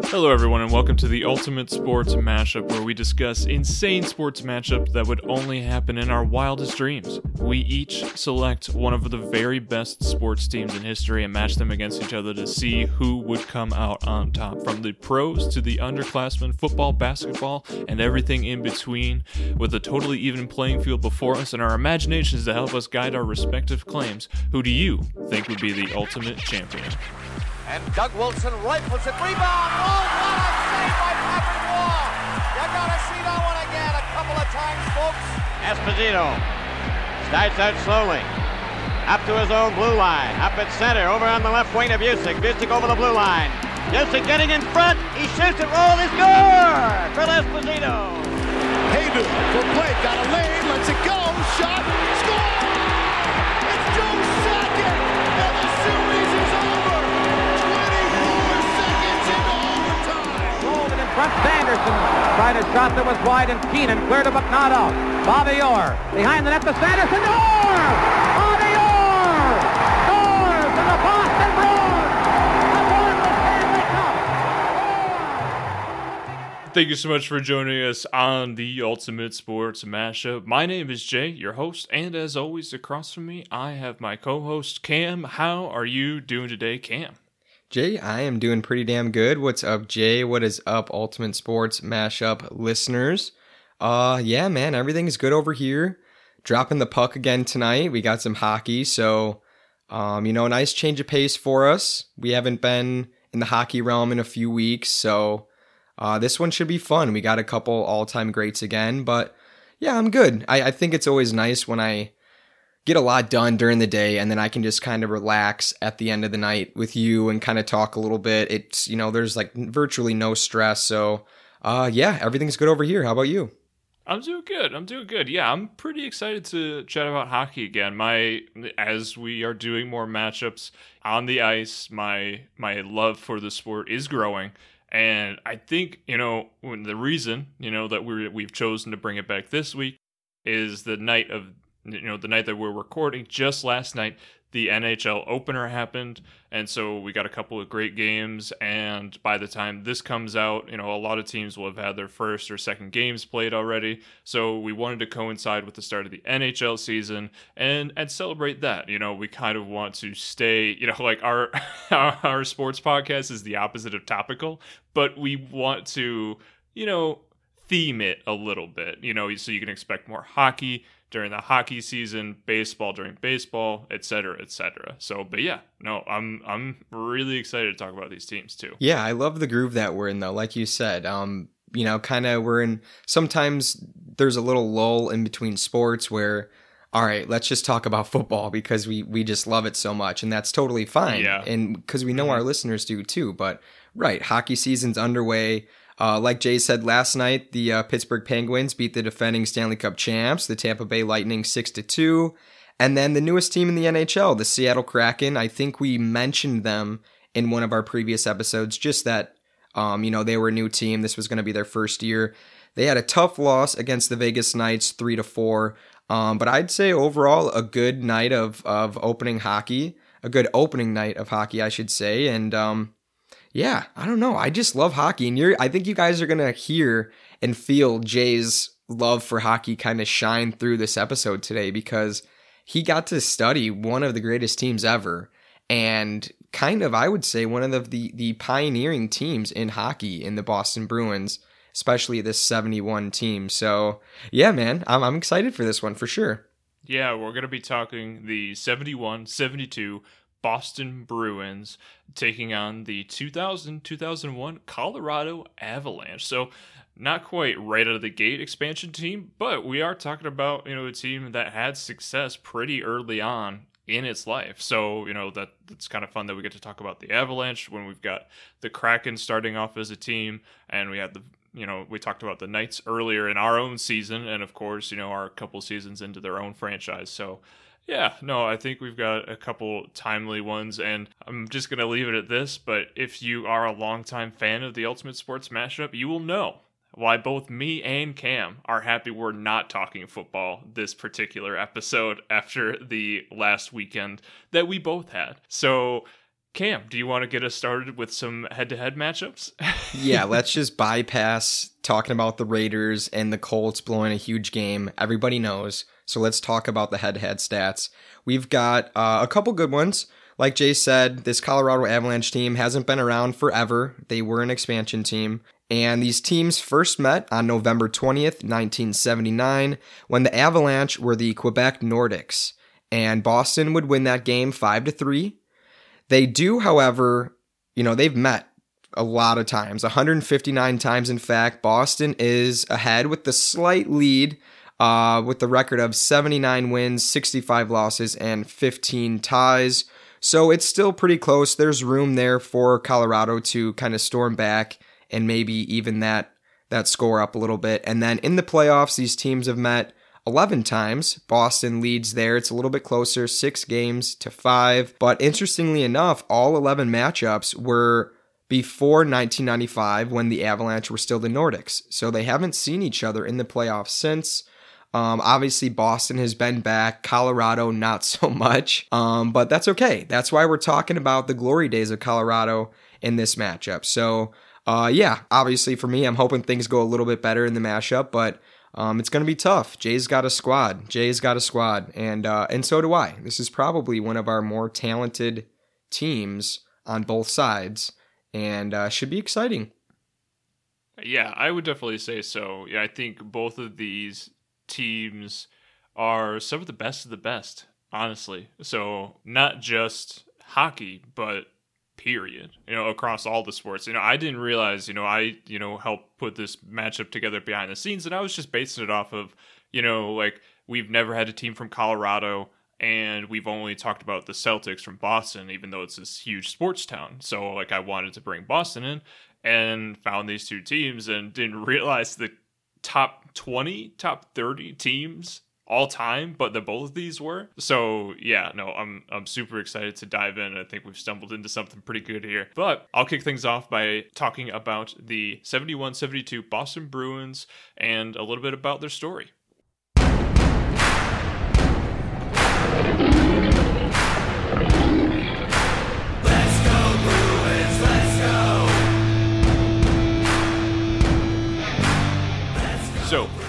Hello, everyone, and welcome to the Ultimate Sports Mashup, where we discuss insane sports matchups that would only happen in our wildest dreams. We each select one of the very best sports teams in history and match them against each other to see who would come out on top, from the pros to the underclassmen, football, basketball, and everything in between, with a totally even playing field before us and our imaginations to help us guide our respective claims. Who do you think would be the ultimate champion? And Doug Wilson rifles it. Rebound. Oh, what a save by Patrick Roy. You gotta see that one again a couple of times, folks. Esposito starts out slowly. Up to his own blue line. Up at center. Over on the left wing of Bucyk. Bucyk over the blue line. Bucyk getting in front. He shoots it. Roll. He scores for Esposito. Haydu for play. Got a lane. Lets it go. Shot. Score. Front. Sanderson tried a shot that was wide and Keenan cleared it but not out. Bobby Orr behind the net to Sanderson. Orr! Bobby Orr! Scores in the Boston Bruins! The Stanley Cup! Thank you so much for joining us on the Ultimate Sports Mashup. My name is Jay, your host, and as always, across from me, I have my co host, Cam. How are you doing today, Cam? Jay, I am doing pretty damn good. What's up, Jay? What is up, Ultimate Sports Mashup listeners? Uh, yeah, man, everything is good over here. Dropping the puck again tonight. We got some hockey, so um, you know, nice change of pace for us. We haven't been in the hockey realm in a few weeks, so uh, this one should be fun. We got a couple all-time greats again, but yeah, I'm good. I, I think it's always nice when I get a lot done during the day and then I can just kind of relax at the end of the night with you and kind of talk a little bit. It's, you know, there's like virtually no stress. So, uh, yeah, everything's good over here. How about you? I'm doing good. I'm doing good. Yeah, I'm pretty excited to chat about hockey again. My as we are doing more matchups on the ice, my my love for the sport is growing. And I think, you know, the reason, you know, that we we've chosen to bring it back this week is the night of you know, the night that we're recording just last night, the NHL opener happened, and so we got a couple of great games. And by the time this comes out, you know, a lot of teams will have had their first or second games played already. So we wanted to coincide with the start of the NHL season and and celebrate that. You know, we kind of want to stay, you know, like our our sports podcast is the opposite of topical, but we want to, you know, theme it a little bit. You know, so you can expect more hockey during the hockey season, baseball during baseball, et cetera, et cetera. So, but yeah, no, I'm I'm really excited to talk about these teams too. Yeah, I love the groove that we're in though. Like you said, um, you know, kind of we're in sometimes there's a little lull in between sports where all right, let's just talk about football because we we just love it so much and that's totally fine. Yeah. And because we know our listeners do too, but right, hockey season's underway. Uh, like Jay said last night, the uh, Pittsburgh Penguins beat the defending Stanley Cup champs, the Tampa Bay Lightning, six to two, and then the newest team in the NHL, the Seattle Kraken. I think we mentioned them in one of our previous episodes. Just that, um, you know, they were a new team. This was going to be their first year. They had a tough loss against the Vegas Knights, three to four. Um, but I'd say overall a good night of of opening hockey, a good opening night of hockey, I should say, and um, yeah, I don't know. I just love hockey, and you're. I think you guys are gonna hear and feel Jay's love for hockey kind of shine through this episode today because he got to study one of the greatest teams ever, and kind of I would say one of the the, the pioneering teams in hockey in the Boston Bruins, especially this '71 team. So yeah, man, I'm I'm excited for this one for sure. Yeah, we're going to be talking the 71 72 Boston Bruins taking on the 2000 2001 Colorado Avalanche. So, not quite right out of the gate expansion team, but we are talking about, you know, a team that had success pretty early on in its life. So, you know, that that's kind of fun that we get to talk about the Avalanche when we've got the Kraken starting off as a team and we had the you know, we talked about the Knights earlier in our own season, and of course, you know, our couple seasons into their own franchise. So, yeah, no, I think we've got a couple timely ones, and I'm just going to leave it at this. But if you are a longtime fan of the Ultimate Sports Mashup, you will know why both me and Cam are happy we're not talking football this particular episode after the last weekend that we both had. So, Cam, do you want to get us started with some head to head matchups? yeah, let's just bypass talking about the Raiders and the Colts blowing a huge game. Everybody knows. So let's talk about the head to head stats. We've got uh, a couple good ones. Like Jay said, this Colorado Avalanche team hasn't been around forever. They were an expansion team. And these teams first met on November 20th, 1979, when the Avalanche were the Quebec Nordiques. And Boston would win that game 5 to 3. They do, however, you know, they've met a lot of times, 159 times, in fact. Boston is ahead with the slight lead uh, with the record of 79 wins, 65 losses, and 15 ties. So it's still pretty close. There's room there for Colorado to kind of storm back and maybe even that that score up a little bit. And then in the playoffs, these teams have met 11 times. Boston leads there. It's a little bit closer, six games to five. But interestingly enough, all 11 matchups were before 1995 when the Avalanche were still the Nordiques. So they haven't seen each other in the playoffs since. Um, obviously, Boston has been back, Colorado, not so much. Um, but that's okay. That's why we're talking about the glory days of Colorado in this matchup. So uh, yeah, obviously for me, I'm hoping things go a little bit better in the mashup, but um, it's going to be tough. Jay's got a squad. Jay's got a squad, and uh, and so do I. This is probably one of our more talented teams on both sides, and uh, should be exciting. Yeah, I would definitely say so. Yeah, I think both of these teams are some of the best of the best, honestly. So not just hockey, but period you know across all the sports you know i didn't realize you know i you know helped put this matchup together behind the scenes and i was just basing it off of you know like we've never had a team from colorado and we've only talked about the celtics from boston even though it's this huge sports town so like i wanted to bring boston in and found these two teams and didn't realize the top 20 top 30 teams all time, but that both of these were. So yeah, no, I'm I'm super excited to dive in. I think we've stumbled into something pretty good here. But I'll kick things off by talking about the 71-72 Boston Bruins and a little bit about their story.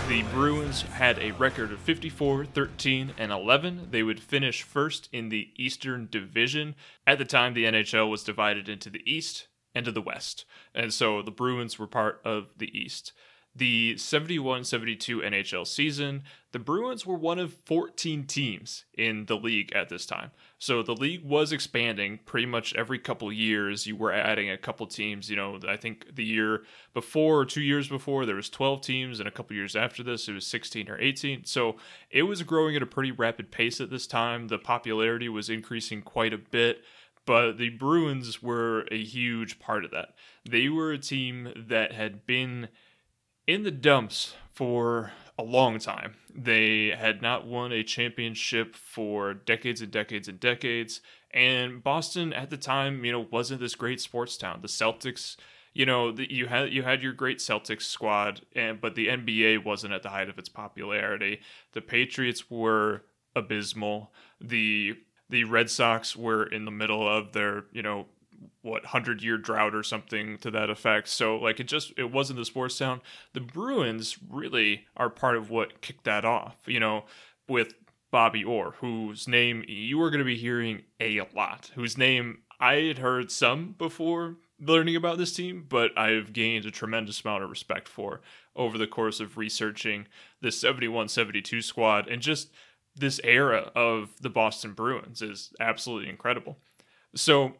The Bruins had a record of 54, 13, and 11. They would finish first in the Eastern Division. At the time, the NHL was divided into the East and to the West. And so the Bruins were part of the East the 71 72 NHL season, the Bruins were one of 14 teams in the league at this time. So the league was expanding pretty much every couple years. You were adding a couple teams. You know, I think the year before or two years before, there was 12 teams, and a couple years after this, it was 16 or 18. So it was growing at a pretty rapid pace at this time. The popularity was increasing quite a bit but the Bruins were a huge part of that. They were a team that had been in the dumps for a long time. They had not won a championship for decades and decades and decades. And Boston at the time, you know, wasn't this great sports town. The Celtics, you know, the, you had you had your great Celtics squad, and but the NBA wasn't at the height of its popularity. The Patriots were abysmal. The the Red Sox were in the middle of their, you know, what hundred year drought or something to that effect. So like it just it wasn't the sports town. The Bruins really are part of what kicked that off. You know, with Bobby Orr, whose name you are going to be hearing a lot, whose name I had heard some before learning about this team, but I've gained a tremendous amount of respect for over the course of researching the 71 72 squad and just this era of the Boston Bruins is absolutely incredible. So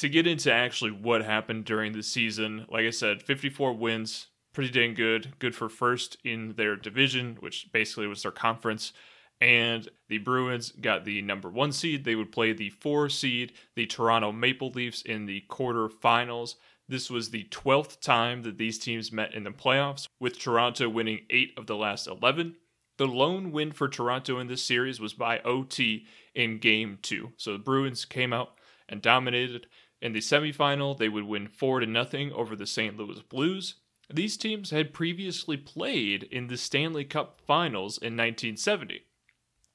to get into actually what happened during the season, like I said, 54 wins, pretty dang good. Good for first in their division, which basically was their conference. And the Bruins got the number one seed. They would play the four seed, the Toronto Maple Leafs, in the quarterfinals. This was the 12th time that these teams met in the playoffs, with Toronto winning eight of the last 11. The lone win for Toronto in this series was by OT in game two. So the Bruins came out and dominated. In the semifinal, they would win 4 to nothing over the St. Louis Blues. These teams had previously played in the Stanley Cup Finals in 1970.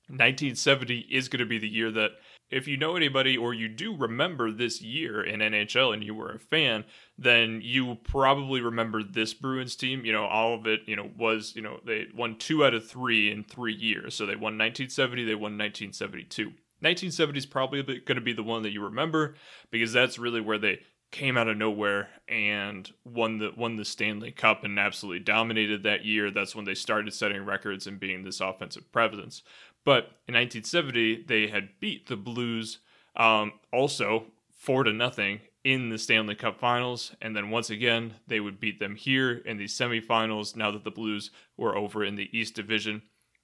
1970 is going to be the year that if you know anybody or you do remember this year in NHL and you were a fan, then you probably remember this Bruins team. You know, all of it, you know, was, you know, they won two out of three in three years. So they won 1970, they won 1972. 1970 is probably going to be the one that you remember because that's really where they came out of nowhere and won the won the Stanley Cup and absolutely dominated that year. That's when they started setting records and being this offensive presence. But in 1970, they had beat the Blues um, also four to nothing in the Stanley Cup Finals, and then once again they would beat them here in the semifinals. Now that the Blues were over in the East Division,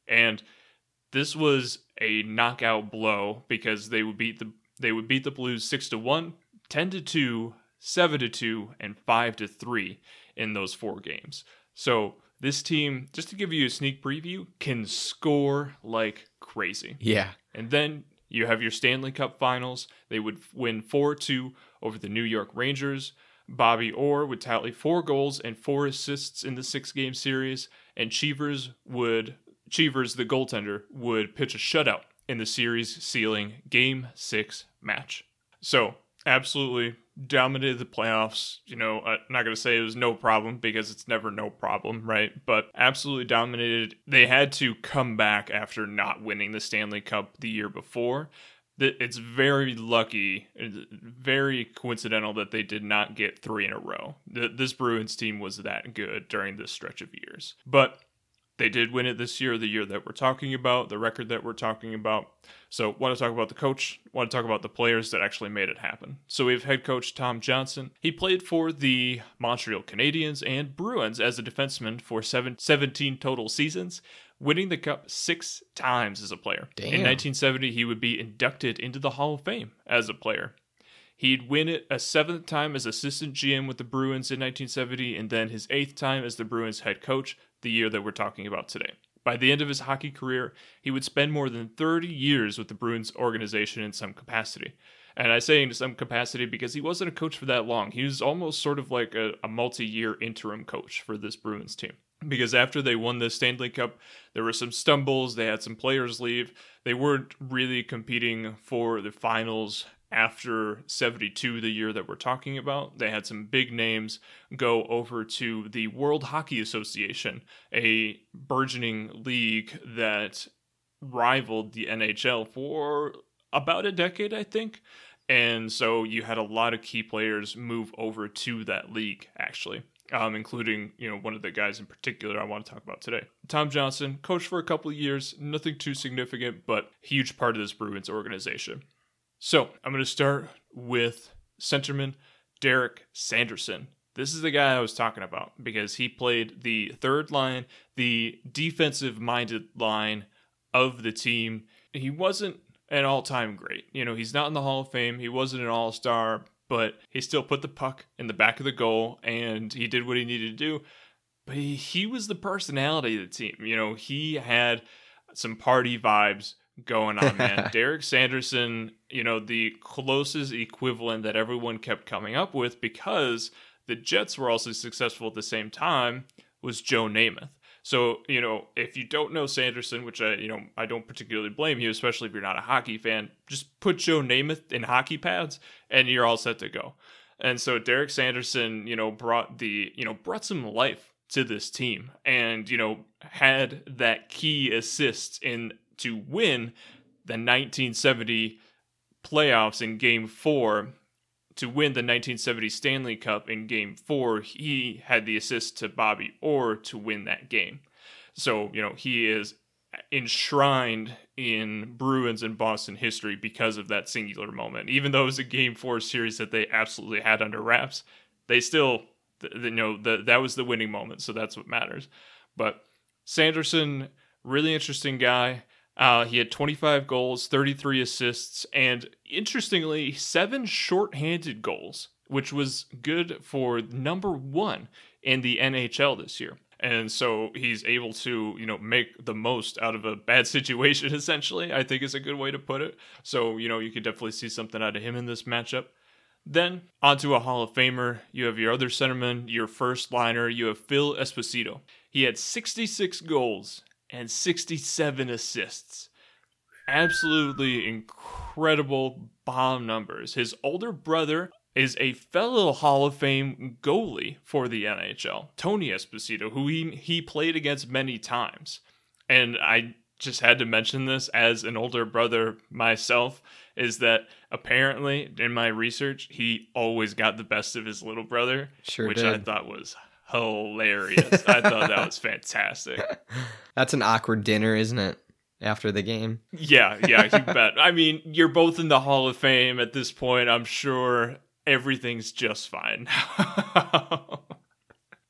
and this was a knockout blow because they would beat the they would beat the Blues six to one, 10 to two, seven to two, and five to three in those four games. So this team, just to give you a sneak preview, can score like crazy. Yeah. And then you have your Stanley Cup finals. They would win 4 2 over the New York Rangers. Bobby Orr would tally four goals and four assists in the six game series. And Cheevers would, Cheevers, the goaltender, would pitch a shutout in the series sealing game six match. So, absolutely dominated the playoffs. You know, I'm not going to say it was no problem because it's never no problem, right? But absolutely dominated. They had to come back after not winning the Stanley Cup the year before. It's very lucky, very coincidental that they did not get three in a row. This Bruins team was that good during this stretch of years. But they did win it this year, the year that we're talking about, the record that we're talking about. So, want to talk about the coach, want to talk about the players that actually made it happen. So, we have head coach Tom Johnson. He played for the Montreal Canadiens and Bruins as a defenseman for seven, 17 total seasons, winning the cup six times as a player. Damn. In 1970, he would be inducted into the Hall of Fame as a player. He'd win it a seventh time as assistant GM with the Bruins in 1970, and then his eighth time as the Bruins head coach the year that we're talking about today. By the end of his hockey career, he would spend more than 30 years with the Bruins organization in some capacity. And I say in some capacity because he wasn't a coach for that long. He was almost sort of like a, a multi year interim coach for this Bruins team. Because after they won the Stanley Cup, there were some stumbles. They had some players leave. They weren't really competing for the finals after 72, the year that we're talking about, they had some big names go over to the World Hockey Association, a burgeoning league that rivaled the NHL for about a decade, I think. And so you had a lot of key players move over to that league, actually. Um, including you know one of the guys in particular I want to talk about today. Tom Johnson, coached for a couple of years, nothing too significant, but huge part of this Bruins organization. So I'm going to start with centerman Derek Sanderson. This is the guy I was talking about because he played the third line, the defensive minded line of the team. He wasn't an all time great. You know, he's not in the Hall of Fame, he wasn't an all star, but he still put the puck in the back of the goal and he did what he needed to do. But he, he was the personality of the team. You know, he had some party vibes going on, man. Derek Sanderson, you know, the closest equivalent that everyone kept coming up with because the Jets were also successful at the same time was Joe Namath. So, you know, if you don't know Sanderson, which I, you know, I don't particularly blame you, especially if you're not a hockey fan, just put Joe Namath in hockey pads and you're all set to go. And so Derek Sanderson, you know, brought the, you know, brought some life to this team and, you know, had that key assist in to win the 1970 playoffs in game four to win the 1970 Stanley Cup in game four, he had the assist to Bobby Orr to win that game. So, you know, he is enshrined in Bruins and Boston history because of that singular moment. Even though it was a game four series that they absolutely had under wraps, they still, you know, that was the winning moment. So that's what matters. But Sanderson, really interesting guy. Uh, he had 25 goals, 33 assists, and interestingly, seven shorthanded goals, which was good for number one in the NHL this year. And so he's able to, you know, make the most out of a bad situation, essentially, I think is a good way to put it. So, you know, you could definitely see something out of him in this matchup. Then, onto a Hall of Famer. You have your other centerman, your first liner. You have Phil Esposito. He had 66 goals and 67 assists. Absolutely incredible bomb numbers. His older brother is a fellow Hall of Fame goalie for the NHL, Tony Esposito, who he, he played against many times. And I just had to mention this as an older brother myself is that apparently in my research he always got the best of his little brother Sure which i thought was hilarious i thought that was fantastic That's an awkward dinner, isn't it? After the game. yeah yeah you bet i mean you're both in the hall of fame at this point i'm sure everything's just fine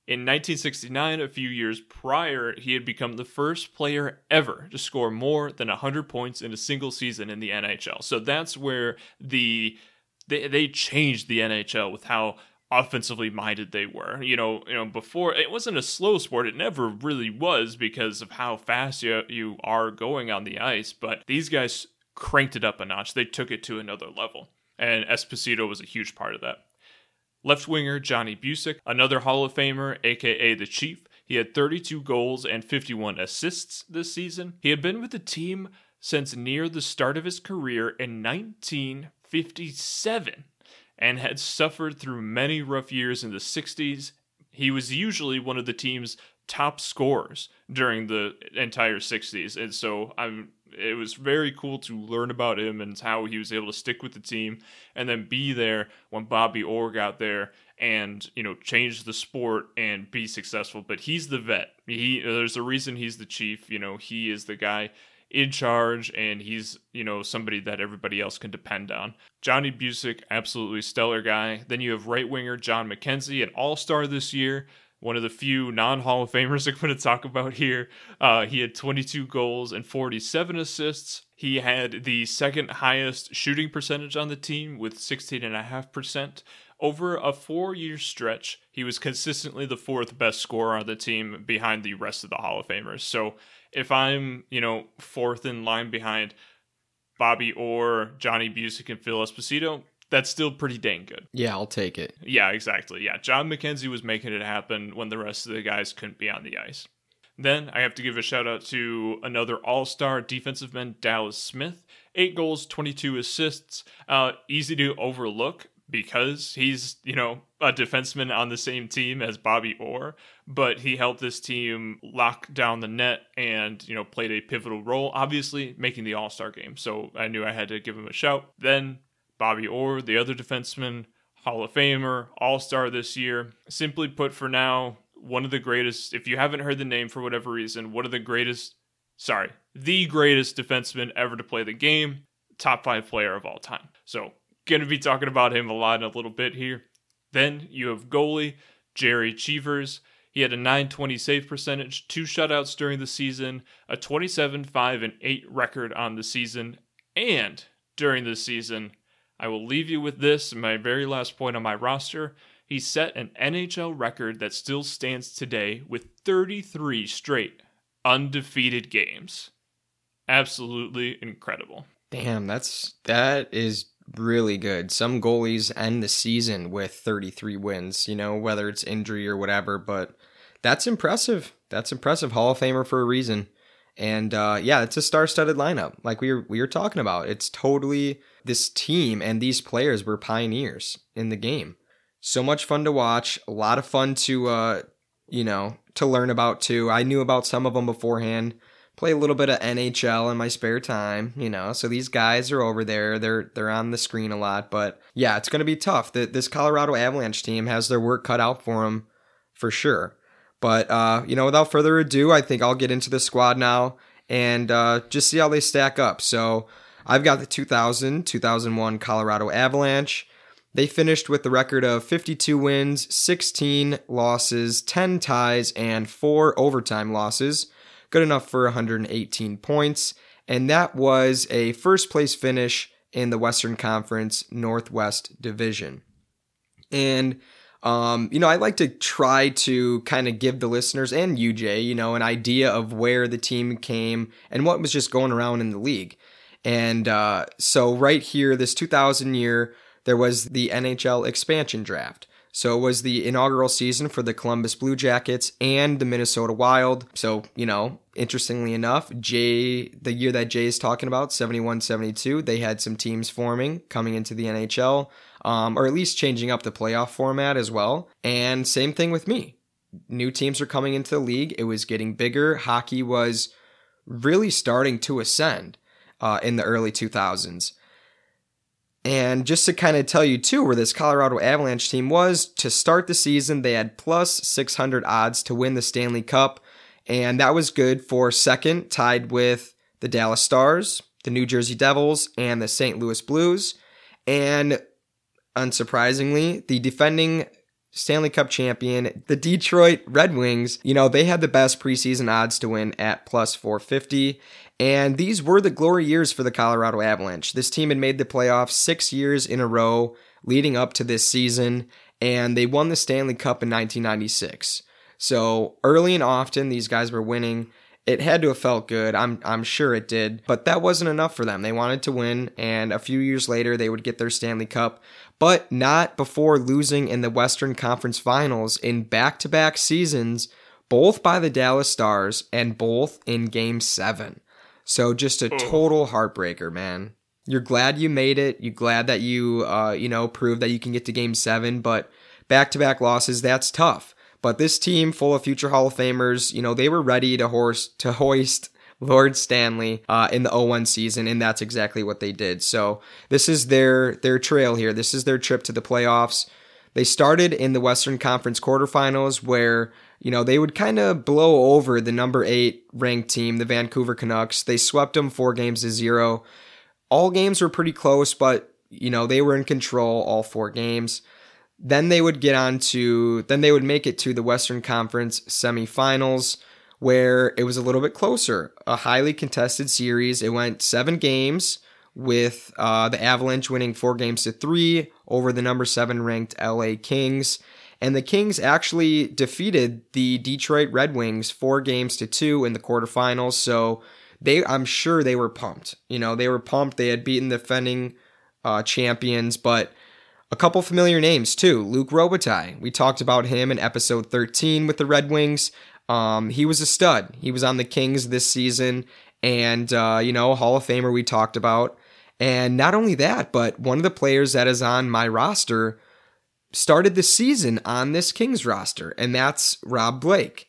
In 1969, a few years prior, he had become the first player ever to score more than 100 points in a single season in the NHL. So that's where the they, they changed the NHL with how offensively minded they were. You know, you know, before it wasn't a slow sport. It never really was because of how fast you you are going on the ice. But these guys cranked it up a notch. They took it to another level, and Esposito was a huge part of that. Left winger Johnny Bucyk, another Hall of Famer, aka the Chief. He had 32 goals and 51 assists this season. He had been with the team since near the start of his career in 1957 and had suffered through many rough years in the 60s. He was usually one of the team's top scorers during the entire 60s. And so I'm it was very cool to learn about him and how he was able to stick with the team and then be there when Bobby Orr got there and you know change the sport and be successful but he's the vet he there's a reason he's the chief you know he is the guy in charge and he's you know somebody that everybody else can depend on johnny bucyk absolutely stellar guy then you have right winger john mckenzie an all-star this year one of the few non Hall of Famers I'm going to talk about here. Uh, he had 22 goals and 47 assists. He had the second highest shooting percentage on the team with 16.5%. Over a four year stretch, he was consistently the fourth best scorer on the team behind the rest of the Hall of Famers. So if I'm, you know, fourth in line behind Bobby Orr, Johnny Bucyk, and Phil Esposito, that's still pretty dang good. Yeah, I'll take it. Yeah, exactly. Yeah, John McKenzie was making it happen when the rest of the guys couldn't be on the ice. Then I have to give a shout out to another all star defensive man, Dallas Smith. Eight goals, 22 assists. Uh, easy to overlook because he's, you know, a defenseman on the same team as Bobby Orr, but he helped this team lock down the net and, you know, played a pivotal role, obviously making the all star game. So I knew I had to give him a shout. Then Bobby Orr, the other defenseman, Hall of Famer, All Star this year. Simply put, for now, one of the greatest, if you haven't heard the name for whatever reason, one of the greatest, sorry, the greatest defenseman ever to play the game, top five player of all time. So, to be talking about him a lot in a little bit here. Then you have goalie Jerry Cheevers. He had a 920 save percentage, two shutouts during the season, a 27 5 and 8 record on the season, and during the season, I will leave you with this, my very last point on my roster. He set an NHL record that still stands today with 33 straight undefeated games. Absolutely incredible. Damn, that's that is really good. Some goalies end the season with 33 wins, you know, whether it's injury or whatever, but that's impressive. That's impressive. Hall of Famer for a reason. And uh, yeah, it's a star-studded lineup, like we were we were talking about. It's totally this team and these players were pioneers in the game. So much fun to watch. A lot of fun to uh, you know to learn about too. I knew about some of them beforehand. Play a little bit of NHL in my spare time, you know. So these guys are over there. They're they're on the screen a lot, but yeah, it's going to be tough. That this Colorado Avalanche team has their work cut out for them for sure. But uh, you know, without further ado, I think I'll get into the squad now and uh, just see how they stack up. So I've got the 2000 2001 Colorado Avalanche. They finished with the record of 52 wins, 16 losses, 10 ties, and 4 overtime losses. Good enough for 118 points. And that was a first place finish in the Western Conference Northwest Division. And um, you know, I like to try to kind of give the listeners and UJ, you know, an idea of where the team came and what was just going around in the league. And uh, so, right here, this 2000 year, there was the NHL expansion draft. So it was the inaugural season for the Columbus Blue Jackets and the Minnesota Wild. So, you know, interestingly enough, Jay, the year that Jay is talking about, 71 72, they had some teams forming coming into the NHL, um, or at least changing up the playoff format as well. And same thing with me. New teams are coming into the league. It was getting bigger. Hockey was really starting to ascend uh, in the early 2000s. And just to kind of tell you too, where this Colorado Avalanche team was to start the season, they had plus 600 odds to win the Stanley Cup. And that was good for second, tied with the Dallas Stars, the New Jersey Devils, and the St. Louis Blues. And unsurprisingly, the defending Stanley Cup champion, the Detroit Red Wings, you know, they had the best preseason odds to win at plus 450. And these were the glory years for the Colorado Avalanche. This team had made the playoffs six years in a row leading up to this season, and they won the Stanley Cup in 1996. So early and often, these guys were winning. It had to have felt good. I'm I'm sure it did, but that wasn't enough for them. They wanted to win, and a few years later, they would get their Stanley Cup, but not before losing in the Western Conference Finals in back-to-back seasons, both by the Dallas Stars and both in Game Seven. So just a total heartbreaker, man. You're glad you made it. You're glad that you, uh, you know, proved that you can get to Game Seven, but back-to-back losses, that's tough. But this team, full of future Hall of Famers, you know, they were ready to horse to hoist Lord Stanley uh, in the 01 season, and that's exactly what they did. So this is their their trail here. This is their trip to the playoffs. They started in the Western Conference quarterfinals, where you know they would kind of blow over the number eight ranked team, the Vancouver Canucks. They swept them four games to zero. All games were pretty close, but you know they were in control all four games. Then they would get on to, then they would make it to the Western Conference semifinals, where it was a little bit closer. A highly contested series. It went seven games, with uh, the Avalanche winning four games to three over the number seven ranked LA Kings. And the Kings actually defeated the Detroit Red Wings four games to two in the quarterfinals. So they, I'm sure they were pumped. You know, they were pumped. They had beaten the defending uh, champions, but a couple familiar names too. Luc Robitaille. We talked about him in episode 13 with the Red Wings. Um, he was a stud. He was on the Kings this season, and uh, you know, Hall of Famer we talked about. And not only that, but one of the players that is on my roster started the season on this Kings roster, and that's Rob Blake.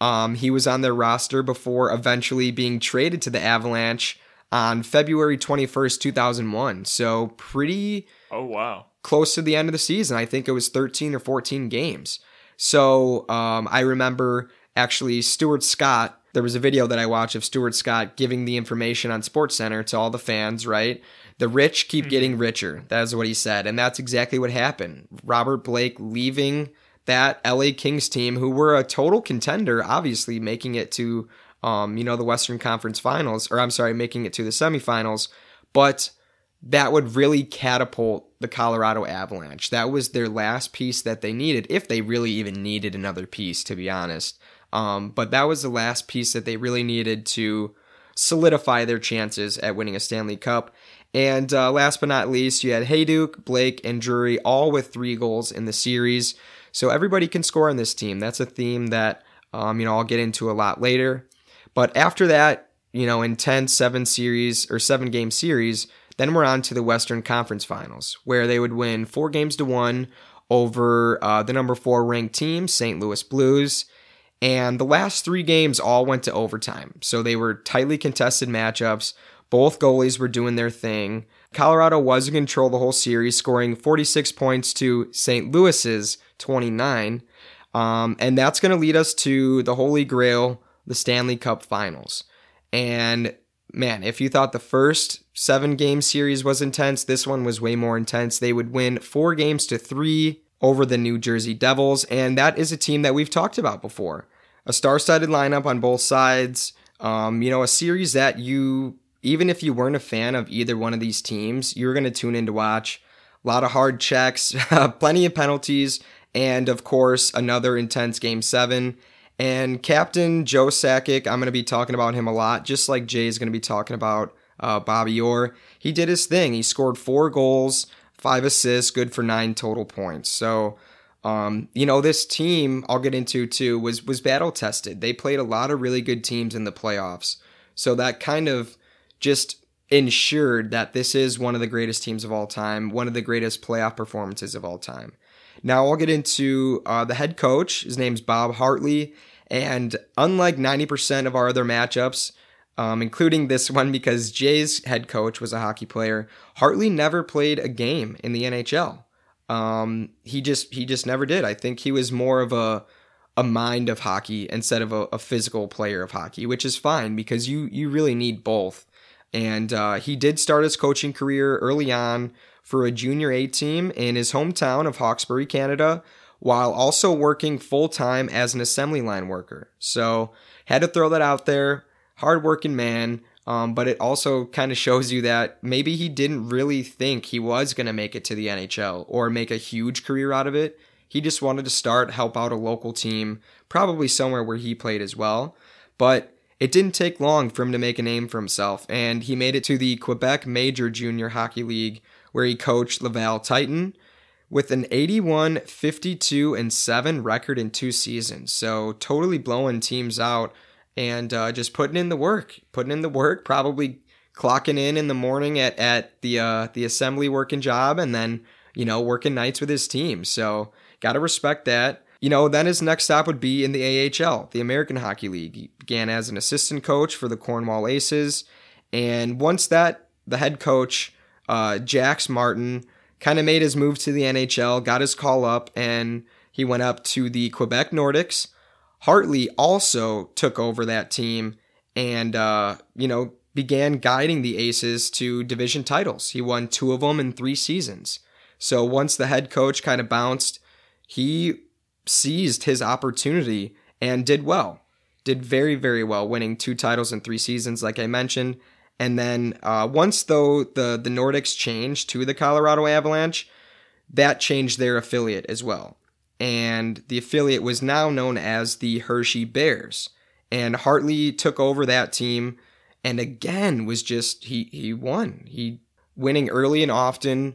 Um, he was on their roster before eventually being traded to the Avalanche on February 21st, 2001. So pretty Oh wow. close to the end of the season. I think it was 13 or 14 games. So um, I remember actually Stuart Scott. There was a video that I watched of Stuart Scott giving the information on SportsCenter to all the fans, right? The rich keep getting richer. That is what he said. And that's exactly what happened. Robert Blake leaving that LA Kings team, who were a total contender, obviously making it to, um, you know, the Western Conference Finals, or I'm sorry, making it to the semifinals. But that would really catapult the Colorado Avalanche. That was their last piece that they needed, if they really even needed another piece, to be honest. Um, but that was the last piece that they really needed to solidify their chances at winning a Stanley Cup. And uh, last but not least, you had Hejduk, Blake, and Drury all with three goals in the series. So everybody can score on this team. That's a theme that um, you know I'll get into a lot later. But after that, you know, intense seven series or seven game series, then we're on to the Western Conference Finals, where they would win four games to one over uh, the number four ranked team, St. Louis Blues. And the last three games all went to overtime. So they were tightly contested matchups. Both goalies were doing their thing. Colorado was in control the whole series, scoring 46 points to St. Louis's 29. Um, and that's going to lead us to the Holy Grail, the Stanley Cup Finals. And man, if you thought the first seven game series was intense, this one was way more intense. They would win four games to three over the New Jersey Devils, and that is a team that we've talked about before. A star studded lineup on both sides. Um, you know, a series that you, even if you weren't a fan of either one of these teams, you're going to tune in to watch. A lot of hard checks, plenty of penalties, and of course, another intense game seven. And Captain Joe Sakic, I'm going to be talking about him a lot, just like Jay is going to be talking about uh, Bobby Orr. He did his thing. He scored four goals, five assists, good for nine total points. So, Um, you know, this team I'll get into too was was battle tested. They played a lot of really good teams in the playoffs. So that kind of just ensured that this is one of the greatest teams of all time, one of the greatest playoff performances of all time. Now I'll get into uh, the head coach. His name's Bob Hartley, and unlike 90% of our other matchups, um, including this one because Jay's head coach was a hockey player, Hartley never played a game in the NHL. Um, he just he just never did. I think he was more of a a mind of hockey instead of a, a physical player of hockey, which is fine because you you really need both. And uh, he did start his coaching career early on for a junior A team in his hometown of Hawkesbury, Canada, while also working full time as an assembly line worker. So had to throw that out there. Hardworking man. Um, but it also kind of shows you that maybe he didn't really think he was going to make it to the NHL or make a huge career out of it. He just wanted to start, help out a local team, probably somewhere where he played as well. But it didn't take long for him to make a name for himself, and he made it to the Quebec Major Junior Hockey League, where he coached Laval Titan with an 81 52 and 7 record in two seasons. So, totally blowing teams out and uh, just putting in the work, putting in the work, probably clocking in in the morning at, at the, uh, the assembly working job and then, you know, working nights with his team. So, got to respect that. You know, then his next stop would be in the AHL, the American Hockey League. He began as an assistant coach for the Cornwall Aces. And once that, the head coach, uh, Jacques Martin, kind of made his move to the NHL, got his call up, and he went up to the Quebec Nordiques. Hartley also took over that team and, uh, you know, began guiding the Aces to division titles. He won two of them in three seasons. So once the head coach kind of bounced, he seized his opportunity and did well. Did very, very well, winning two titles in three seasons, like I mentioned. And then uh, once though the the Nordiques changed to the Colorado Avalanche, that changed their affiliate as well. And the affiliate was now known as the Hershey Bears. And Hartley took over that team and again was just he he won. He winning early and often,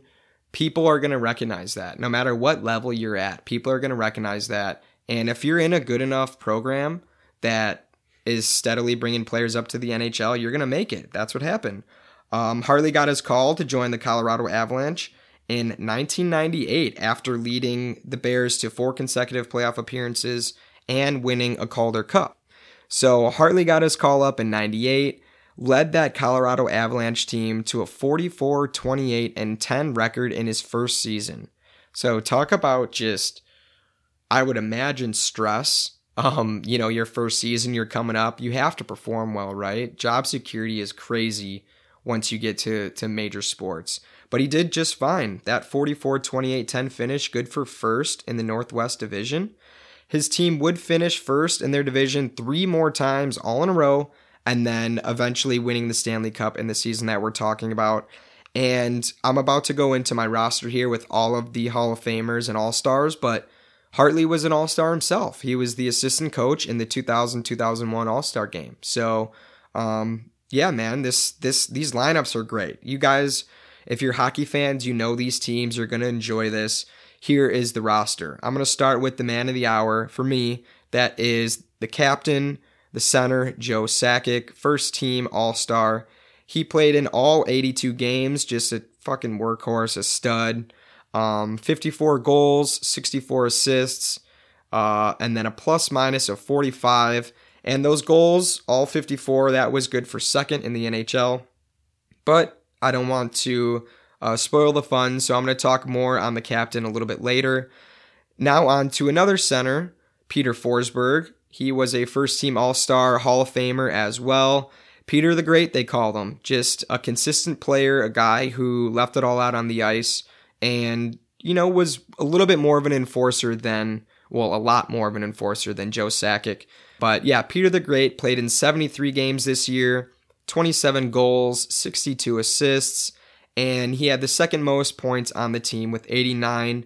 people are going to recognize that no matter what level you're at. People are going to recognize that. And if you're in a good enough program that is steadily bringing players up to the NHL, you're going to make it. That's what happened. Um, Hartley got his call to join the Colorado Avalanche in 1998 after leading the Bears to four consecutive playoff appearances and winning a Calder Cup. So Hartley got his call up in 98 led that Colorado Avalanche team to a 44, 28, and 10 record in his first season. So talk about just, I would imagine stress. Um, you know, your first season, you're coming up, you have to perform well, right? Job security is crazy once you get to, to major sports. But he did just fine. That 44 28 10 finish, good for first in the Northwest Division. His team would finish first in their division three more times all in a row and then eventually winning the Stanley Cup in the season that we're talking about. And I'm about to go into my roster here with all of the Hall of Famers and All Stars, but Hartley was an All Star himself. He was the assistant coach in the 2000 2001 All Star game. So, um, yeah, man, this this these lineups are great. You guys, if you're hockey fans, you know these teams. You're gonna enjoy this. Here is the roster. I'm gonna start with the man of the hour for me. That is the captain, the center, Joe Sakic, first team All Star. He played in all 82 games, just a fucking workhorse, a stud. Um, 54 goals, 64 assists, uh, and then a plus minus of 45. And those goals, all 54, that was good for second in the NHL. But I don't want to uh, spoil the fun, so I'm going to talk more on the captain a little bit later. Now, on to another center, Peter Forsberg. He was a first team All Star Hall of Famer as well. Peter the Great, they called him. Just a consistent player, a guy who left it all out on the ice and, you know, was a little bit more of an enforcer than, well, a lot more of an enforcer than Joe Sakic. But yeah, Peter the Great played in 73 games this year, 27 goals, 62 assists, and he had the second most points on the team with 89.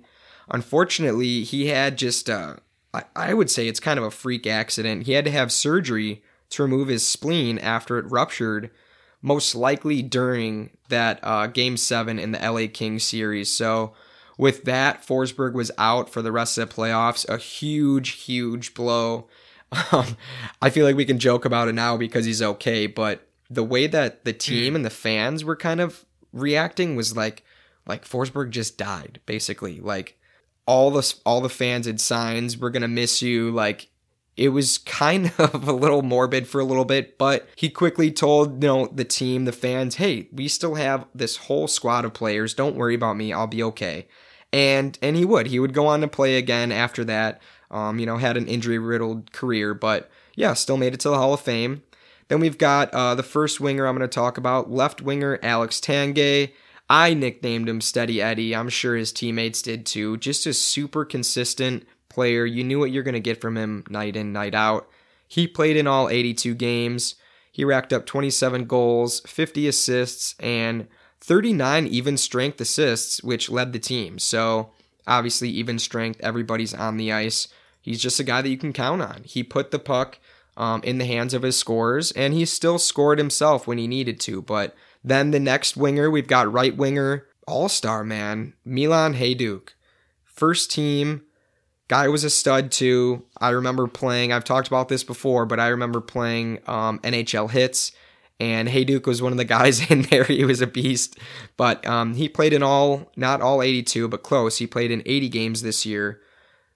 Unfortunately, he had just a, I would say it's kind of a freak accident. He had to have surgery to remove his spleen after it ruptured, most likely during that uh, Game 7 in the LA Kings series. So with that, Forsberg was out for the rest of the playoffs. A huge, huge blow. Um, I feel like we can joke about it now because he's okay, but the way that the team and the fans were kind of reacting was like, like Forsberg just died, basically. Like all the all the fans had signs, "We're gonna miss you." Like it was kind of a little morbid for a little bit, but he quickly told you know the team, the fans, "Hey, we still have this whole squad of players. Don't worry about me. I'll be okay." And and he would. He would go on to play again after that. Um, you know, had an injury riddled career, but yeah, still made it to the Hall of Fame. Then we've got uh, the first winger I'm going to talk about, left winger Alex Tanguay. I nicknamed him Steady Eddie. I'm sure his teammates did too. Just a super consistent player. You knew what you're going to get from him night in, night out. He played in all 82 games. He racked up 27 goals, 50 assists, and 39 even strength assists, which led the team. So, obviously, even strength, everybody's on the ice. He's just a guy that you can count on. He put the puck um, in the hands of his scorers, and he still scored himself when he needed to. But then the next winger, we've got right winger, all star man, Milan Hejduk. First team, guy was a stud too. I remember playing, I've talked about this before, but I remember playing um, NHL Hitz, and Hejduk was one of the guys in there. He was a beast. But um, he played in all, not all 82, but close. He played in 80 games this year,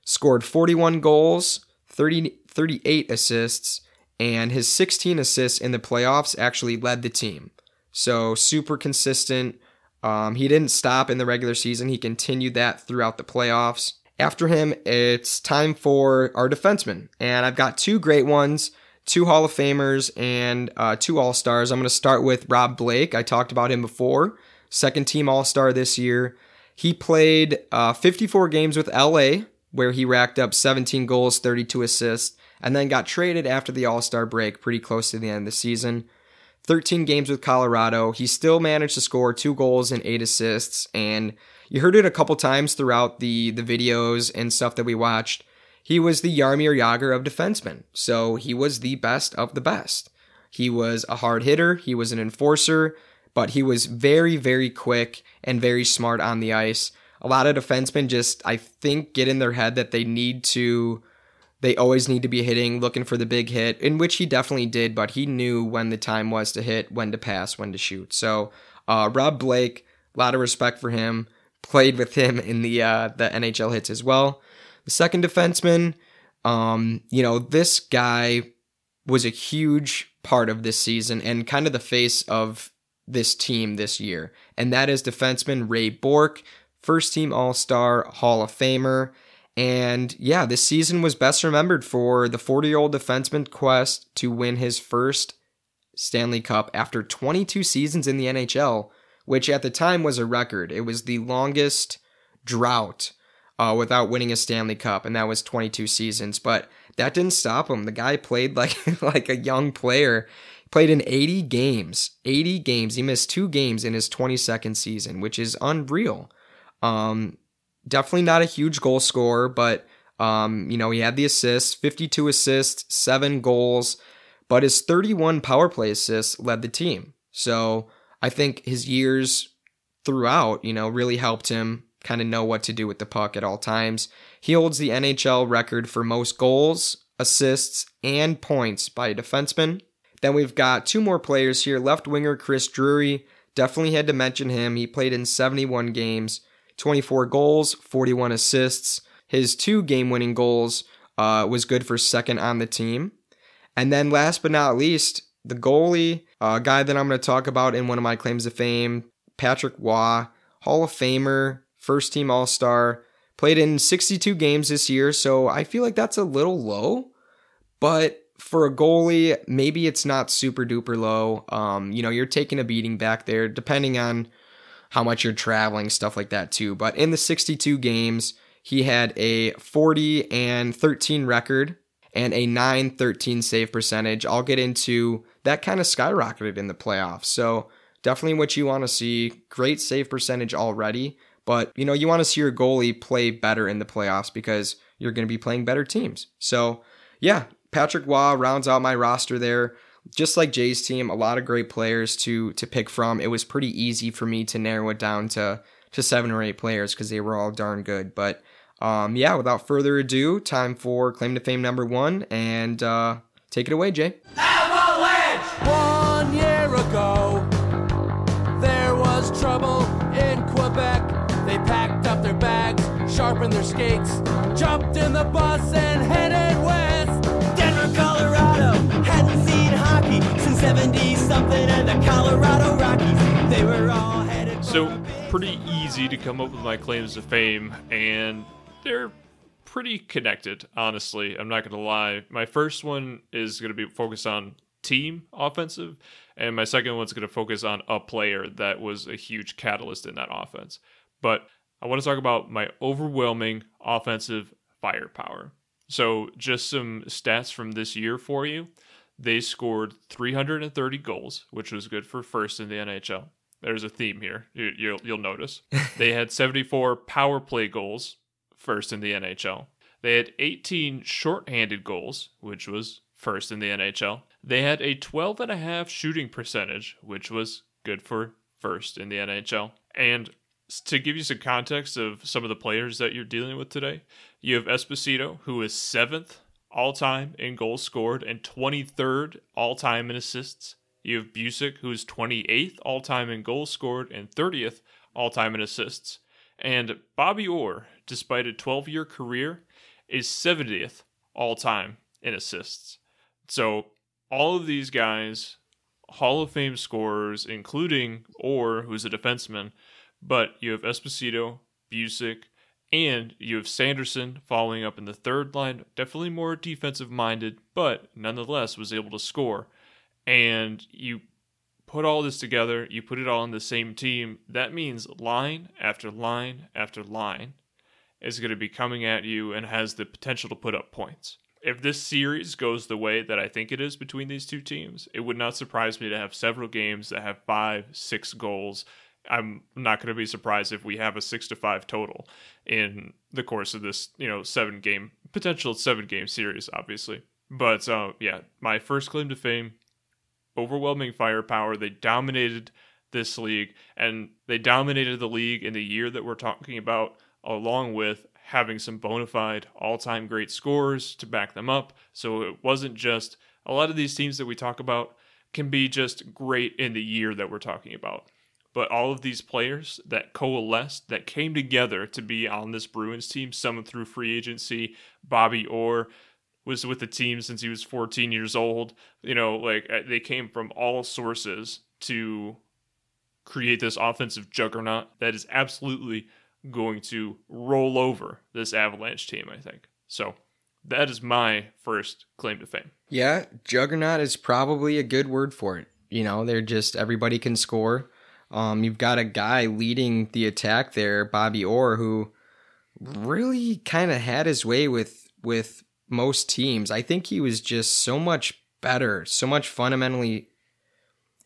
scored 41 goals, 30, 38 assists, and his 16 assists in the playoffs actually led the team. So super consistent. Um, he didn't stop in the regular season. He continued that throughout the playoffs. After him, it's time for our defensemen. And I've got two great ones, two Hall of Famers, and uh, two All Stars. I'm going to start with Rob Blake. I talked about him before. Second team All Star this year. He played uh, 54 games with LA, where he racked up 17 goals, 32 assists, and then got traded after the All Star break, pretty close to the end of the season. 13 games with Colorado. He still managed to score two goals and eight assists. And you heard it a couple times throughout the, the videos and stuff that we watched. He was the Jaromir Jagr of defensemen. So he was the best of the best. He was a hard hitter. He was an enforcer, but he was very, very quick and very smart on the ice. A lot of defensemen just, I think, get in their head that they need to they always need to be hitting, looking for the big hit, in which he definitely did, but he knew when the time was to hit, when to pass, when to shoot. So, uh, Rob Blake, a lot of respect for him. Played with him in the uh, the NHL Hitz as well. The second defenseman, um, you know, this guy was a huge part of this season and kind of the face of this team this year, and that is defenseman Ray Bourque, first team All Star, Hall of Famer. And yeah, this season was best remembered for the 40 year old defenseman quest to win his first Stanley Cup after 22 seasons in the NHL, which at the time was a record. It was the longest drought uh, without winning a Stanley Cup, and that was 22 seasons. But that didn't stop him. The guy played like like a young player. Played in 80 games. 80 games. He missed two games in his 22nd season, which is unreal. Um, definitely not a huge goal scorer, but um, you know, he had the assists, 52 assists, seven goals, but his 31 power play assists led the team. So I think his years throughout, you know, really helped him kind of know what to do with the puck at all times. He holds the NHL record for most goals, assists, and points by a defenseman. Then we've got two more players here. Left winger Chris Drury. Definitely had to mention him. He played in 71 games. 24 goals, 41 assists. His two game winning goals uh, was good for second on the team. And then last but not least, the goalie, uh, guy that I'm going to talk about in one of my claims of fame, Patrick Roy, Hall of Famer, first team All Star, played in 62 games this year. So I feel like that's a little low, but for a goalie, maybe it's not super duper low. Um, you know, you're taking a beating back there, depending on how much you're traveling, stuff like that too. But in the 62 games, he had a 40 and 13 record and a 913 save percentage. I'll get into that kind of skyrocketed in the playoffs. So definitely what you want to see. Great save percentage already, but you know, you want to see your goalie play better in the playoffs because you're going to be playing better teams. So, yeah, Patrick Roy rounds out my roster there just like Jay's team, a lot of great players to to pick from. It was pretty easy for me to narrow it down to to seven or eight players because they were all darn good. But um, yeah, without further ado, time for claim to fame number one, and uh, take it away, Jay. One year ago, there was trouble sharpened their skates, jumped in the bus, and headed west. Denver, Colorado. Hadn't seen hockey since 70 something and the Colorado Rockies. They were all headed So, pretty easy to come up with my claims to fame, and they're pretty connected, honestly. I'm not going to lie. My first one is going to be focused on team offensive, and my second one's going to focus on a player that was a huge catalyst in that offense. But I want to talk about my overwhelming offensive firepower. So, just some stats from this year for you. They scored 330 goals, which was good for first in the NHL. There's a theme here. You, you'll, you'll notice. they had 74 power play goals, first in the NHL. They had 18 shorthanded goals, which was first in the NHL. They had a 12 and a half shooting percentage, which was good for first in the NHL. And to give you some context of some of the players that you're dealing with today, you have Esposito, who is seventh all time in goals scored and 23rd all time in assists. You have Bucyk, who is 28th all time in goals scored and 30th all time in assists. And Bobby Orr, despite a 12 year career, is 70th all time in assists. So all of these guys, Hall of Fame scorers, including Orr, who's a defenseman, but you have Esposito, Bucyk, and you have Sanderson following up in the third line. Definitely more defensive minded, but nonetheless was able to score. And you put all this together, you put it all on the same team. That means line after line after line is going to be coming at you and has the potential to put up points. If this series goes the way that I think it is between these two teams, it would not surprise me to have several games that have five, six goals. I'm not going to be surprised if we have a six to five total in the course of this, you know, seven game potential seven game series, obviously. But uh, yeah, my first claim to fame overwhelming firepower. They dominated this league, and they dominated the league in the year that we're talking about, along with having some bona fide all time great scores to back them up. So it wasn't just a lot of these teams that we talk about can be just great in the year that we're talking about. But all of these players that coalesced, that came together to be on this Bruins team, some through free agency, Bobby Orr, was with the team since he was 14 years old. You know, like uh, they came from all sources to create this offensive juggernaut that is absolutely going to roll over this Avalanche team, I think. So that is my first claim to fame. Yeah, juggernaut is probably a good word for it. You know, they're just everybody can score. Um, you've got a guy leading the attack there, Bobby Orr, who really kind of had his way with with most teams. I think he was just so much better, so much fundamentally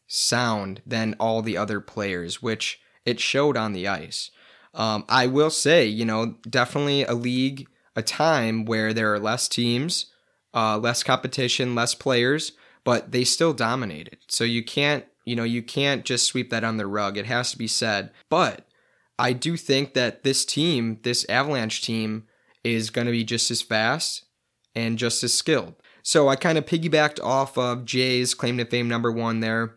sound than all the other players, which it showed on the ice. Um, I will say, you know, definitely a league, a time where there are less teams, uh, less competition, less players, but they still dominated. So you can't, you know, you can't just sweep that on the rug. It has to be said. But I do think that this team, this Avalanche team, is going to be just as fast and just as skilled. So I kind of piggybacked off of Jay's claim to fame number one there.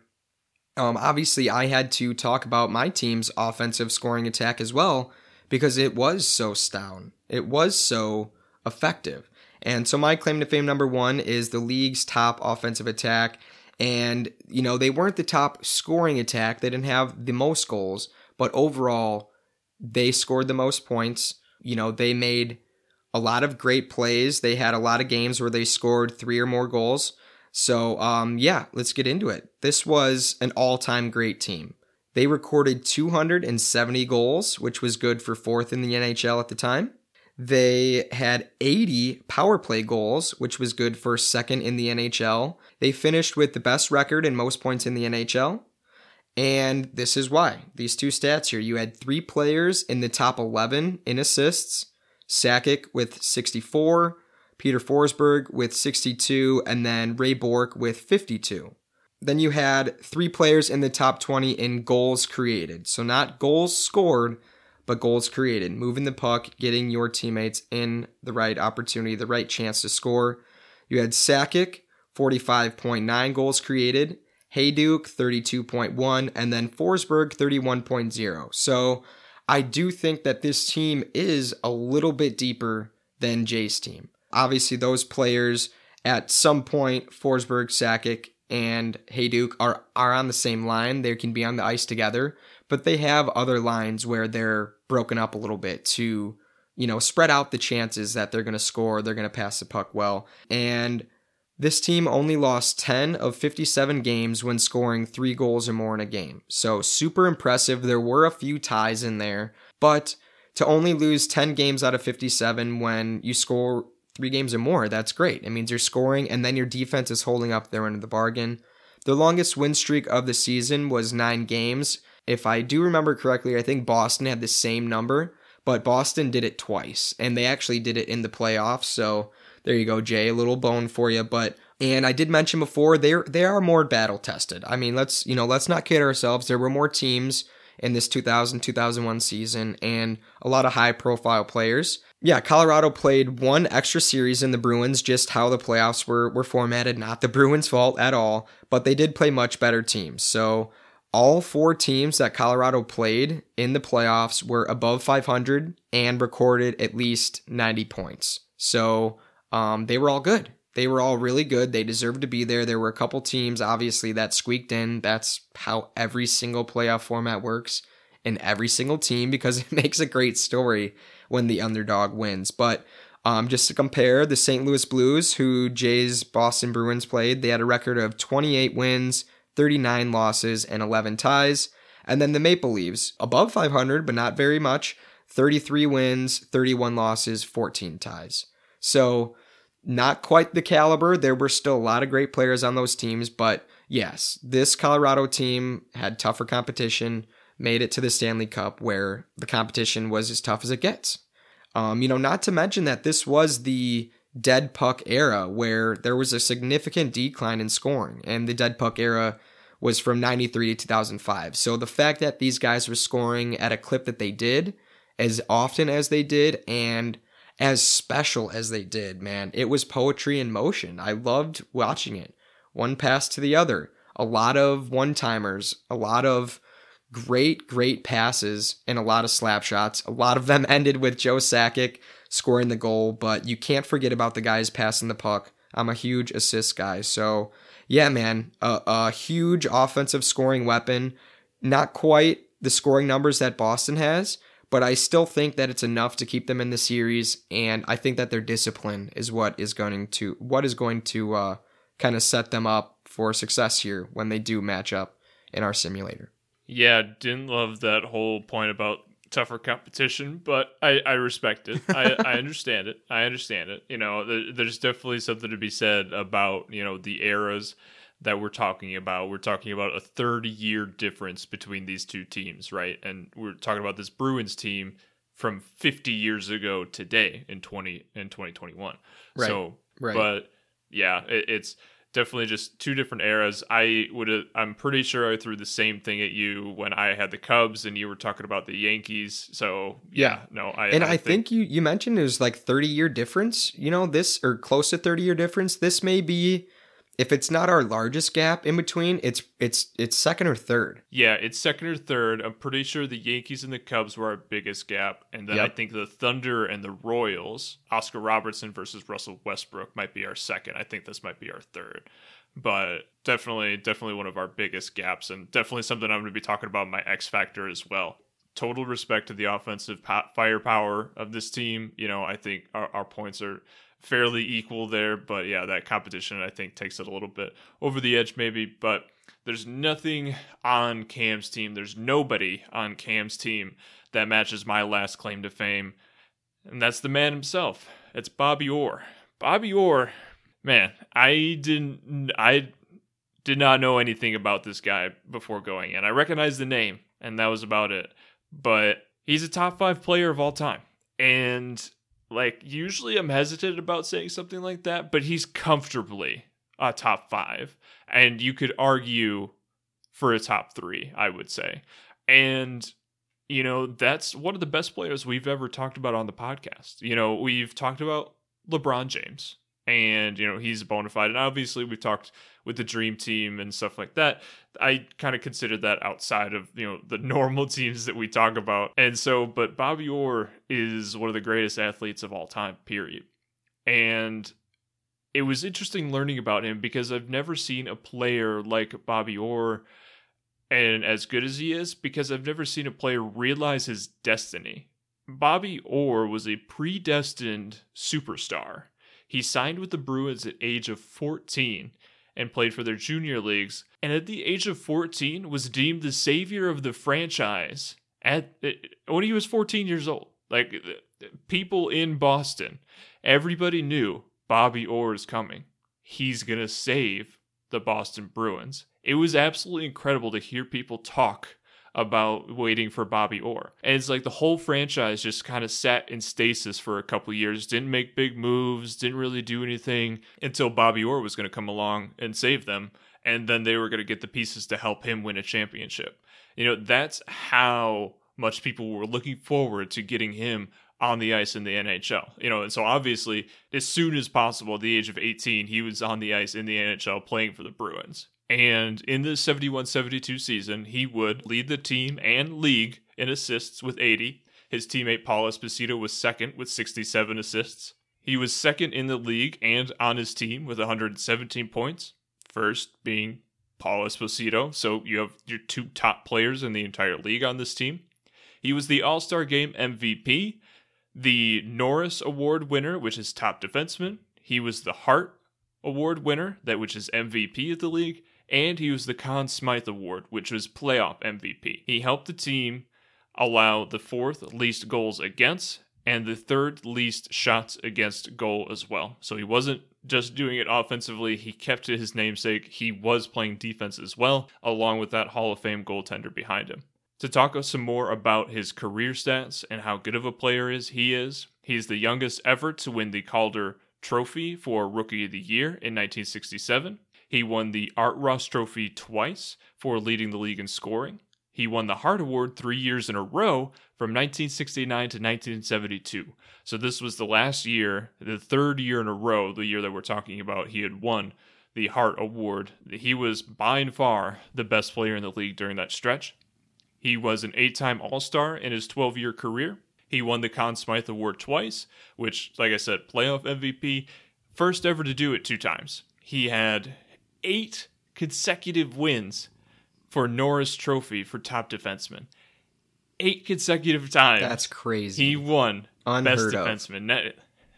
Um, obviously, I had to talk about my team's offensive scoring attack as well because it was so stout. It was so effective. And so my claim to fame number one is the league's top offensive attack. And, you know, they weren't the top scoring attack. They didn't have the most goals, but overall, they scored the most points. You know, they made a lot of great plays. They had a lot of games where they scored three or more goals. So, um, yeah, let's get into it. This was an all time great team. They recorded 270 goals, which was good for fourth in the NHL at the time. They had 80 power play goals, which was good for second in the NHL. They finished with the best record and most points in the NHL. And this is why. These two stats here you had three players in the top 11 in assists Sakic with 64, Peter Forsberg with 62, and then Ray Bourque with 52. Then you had three players in the top 20 in goals created. So not goals scored, but goals created, moving the puck, getting your teammates in the right opportunity, the right chance to score. You had Sakic, 45.9 goals created, Hejduk, 32.1, and then Forsberg, 31.0. So I do think that this team is a little bit deeper than Jay's team. Obviously, those players at some point, Forsberg, Sakic, and Hejduk are, are on the same line. They can be on the ice together, but they have other lines where they're broken up a little bit to, you know, spread out the chances that they're going to score, they're going to pass the puck well. And this team only lost 10 of 57 games when scoring three goals or more in a game. So super impressive. There were a few ties in there, but to only lose 10 games out of 57 when you score three games or more, that's great. It means you're scoring and then your defense is holding up their end of the bargain. The longest win streak of the season was nine games. If I do remember correctly, I think Boston had the same number, but Boston did it twice, and they actually did it in the playoffs. So there you go, Jay, a little bone for you. But and I did mention before they they are more battle tested. I mean, let's you know let's not kid ourselves. There were more teams in this 2000 2001 season and a lot of high profile players. Yeah, Colorado played one extra series in the Bruins, just how the playoffs were were formatted. Not the Bruins' fault at all, but they did play much better teams. So all four teams that Colorado played in the playoffs were above 500 and recorded at least 90 points. So um, they were all good. They were all really good. They deserved to be there. There were a couple teams, obviously, that squeaked in. That's how every single playoff format works in every single team because it makes a great story when the underdog wins. But um, just to compare, the St. Louis Blues, who Jay's Boston Bruins played, they had a record of 28 wins, 39 losses, and 11 ties. And then the Maple Leafs, above 500, but not very much, 33 wins, 31 losses, 14 ties. So not quite the caliber. There were still a lot of great players on those teams, but yes, this Colorado team had tougher competition, made it to the Stanley Cup where the competition was as tough as it gets. Um, you know, not to mention that this was the dead puck era where there was a significant decline in scoring, and the dead puck era was from 93 to 2005. So the fact that these guys were scoring at a clip that they did as often as they did and as special as they did, man. It was poetry in motion. I loved watching it. One pass to the other, a lot of one timers, a lot of great, great passes, and a lot of slap shots. A lot of them ended with Joe Sakic scoring the goal, but you can't forget about the guys passing the puck. I'm a huge assist guy. So, yeah, man, a, a huge offensive scoring weapon. Not quite the scoring numbers that Boston has, but I still think that it's enough to keep them in the series, and I think that their discipline is what is going to what is going to uh, kind of set them up for success here when they do match up in our simulator. Yeah, didn't love that whole point about tougher competition, but I, I respect it. I, I understand it. I understand it. You know, there, there's definitely something to be said about you know the eras that we're talking about. We're talking about a 30 year difference between these two teams, right? And we're talking about this Bruins team from 50 years ago today in 20 in 2021. Right. So, Right. but yeah, it, it's definitely just two different eras. I would I'm pretty sure I threw the same thing at you when I had the Cubs and you were talking about the Yankees. So, yeah, no, I and I, think, you you mentioned it was like 30 year difference. You know, this or close to 30 year difference. This may be if it's not our largest gap in between, it's it's it's second or third. Yeah, it's second or third. I'm pretty sure the Yankees and the Cubs were our biggest gap. And then I think the Thunder and the Royals, Oscar Robertson versus Russell Westbrook might be our second. I think this might be our third. But definitely, definitely one of our biggest gaps, and definitely something I'm going to be talking about in my X Factor as well. Total respect to the offensive po- firepower of this team. You know, I think our, our points are fairly equal there, but yeah, that competition I think takes it a little bit over the edge, maybe. But there's nothing on Cam's team. There's nobody on Cam's team that matches my last claim to fame, and that's the man himself. It's Bobby Orr. Bobby Orr, man, I didn't, I did not know anything about this guy before going in. I recognized the name, and that was about it. But he's a top five player of all time, and like usually I'm hesitant about saying something like that, but he's comfortably a top five, and you could argue for a top three, I would say. And you know, that's one of the best players we've ever talked about on the podcast. You know, we've talked about LeBron James, and you know he's bona fide. And obviously, we've talked with the Dream Team and stuff like that. I kind of consider that outside of you know the normal teams that we talk about. And so, but Bobby Orr is one of the greatest athletes of all time. Period. And it was interesting learning about him because I've never seen a player like Bobby Orr and as good as he is because I've never seen a player realize his destiny. Bobby Orr was a predestined superstar. He signed with the Bruins at age of 14 and played for their junior leagues, and at the age of 14 was deemed the savior of the franchise at when he was 14 years old. Like people in Boston, everybody knew Bobby Orr is coming. He's going to save the Boston Bruins. It was absolutely incredible to hear people talk about waiting for Bobby Orr. And it's like the whole franchise just kind of sat in stasis for a couple years, didn't make big moves, didn't really do anything until Bobby Orr was going to come along and save them. And then they were going to get the pieces to help him win a championship. You know, that's how much people were looking forward to getting him on the ice in the NHL. You know, and so obviously, as soon as possible, at the age of 18, he was on the ice in the NHL playing for the Bruins. And in the 71 72 season, he would lead the team and league in assists with 80. His teammate Paul Esposito was second with 67 assists. He was second in the league and on his team with 117 points. First being Paul Esposito. So you have your two top players in the entire league on this team. He was the All Star Game MVP, the Norris Award winner, which is top defenseman. He was the Hart Award winner, that which is MVP of the league, and he was the Conn Smythe Award, which was playoff MVP. He helped the team allow the fourth least goals against and the third least shots against goal as well. So he wasn't just doing it offensively, he kept to his namesake. He was playing defense as well, along with that Hall of Fame goaltender behind him. To talk some more about his career stats and how good of a player is he is, he's the youngest ever to win the Calder Trophy for Rookie of the Year in 1967. He won the Art Ross Trophy twice for leading the league in scoring. He won the Hart Award three years in a row from 1969 to 1972. So this was the last year, the third year in a row, the year that we're talking about, he had won the Hart Award. He was by and far the best player in the league during that stretch. He was an eight time All Star in his 12 year career. He won the Conn Smythe Award twice, which, like I said, playoff MVP. First ever to do it two times. He had eight consecutive wins for Norris Trophy for top defenseman. Eight consecutive times. That's crazy. He won Unheard best of. defenseman. No,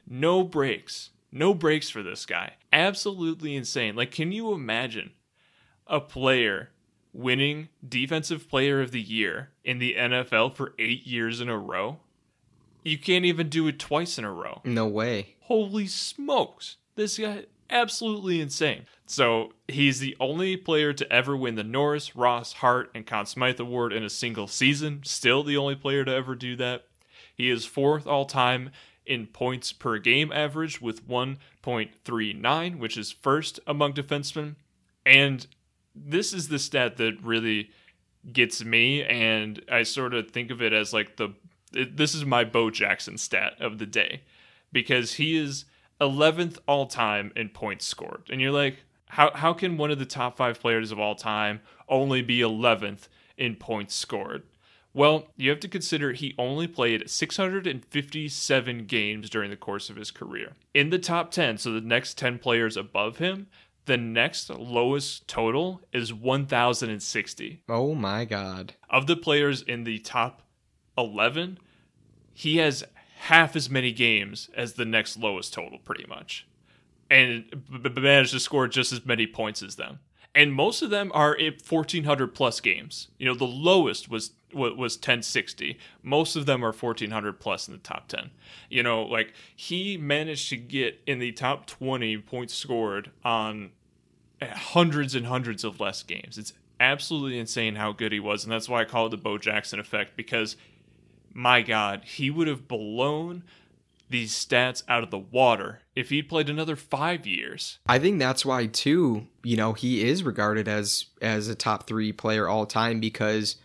no breaks. No breaks for this guy. Absolutely insane. Like, can you imagine a player winning Defensive Player of the Year in the NFL for eight years in a row? You can't even do it twice in a row. no way. Holy smokes. This guy absolutely insane. So he's the only player to ever win the Norris, Ross, Hart, and Conn Smythe Award in a single season. Still the only player to ever do that. He is fourth all time in points per game average with 1.39, which is first among defensemen. And this is the stat that really gets me, and I sort of think of it as like the this is my Bo Jackson stat of the day because he is 11th all time in points scored. And you're like, how, how can one of the top five players of all time only be 11th in points scored? Well, you have to consider he only played 657 games during the course of his career. In the top 10, so the next 10 players above him, the next lowest total is 1,060 Oh my god. of the players in the top 11, he has half as many games as the next lowest total, pretty much. And managed to score just as many points as them. And most of them are in 1,400 plus games. You know, the lowest was was 1060. Most of them are 1,400 plus in the top 10. You know, like he managed to get in the top 20 points scored on hundreds and hundreds of less games. It's absolutely insane how good he was, and that's why I call it the Bo Jackson effect because my God, he would have blown these stats out of the water if he'd played another five years. I think that's why too, you know, he is regarded as as a top 3 player all time because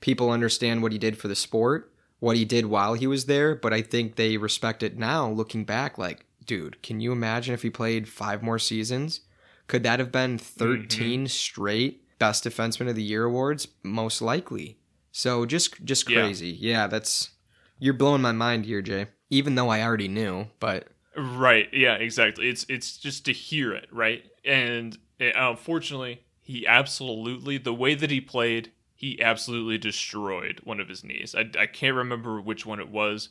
people understand what he did for the sport, what he did while he was there, but I think they respect it now looking back like, dude, can you imagine if he played 5 more seasons? Could that have been mm-hmm. 13 straight best defenseman of the year awards? Most likely. So just just Yeah. crazy. Yeah, that's you're blowing my mind here, Jay. Even though I already knew, but Right. Yeah. Exactly. It's it's just to hear it, right? And uh, unfortunately, he absolutely the way that he played, he absolutely destroyed one of his knees. I, I can't remember which one it was,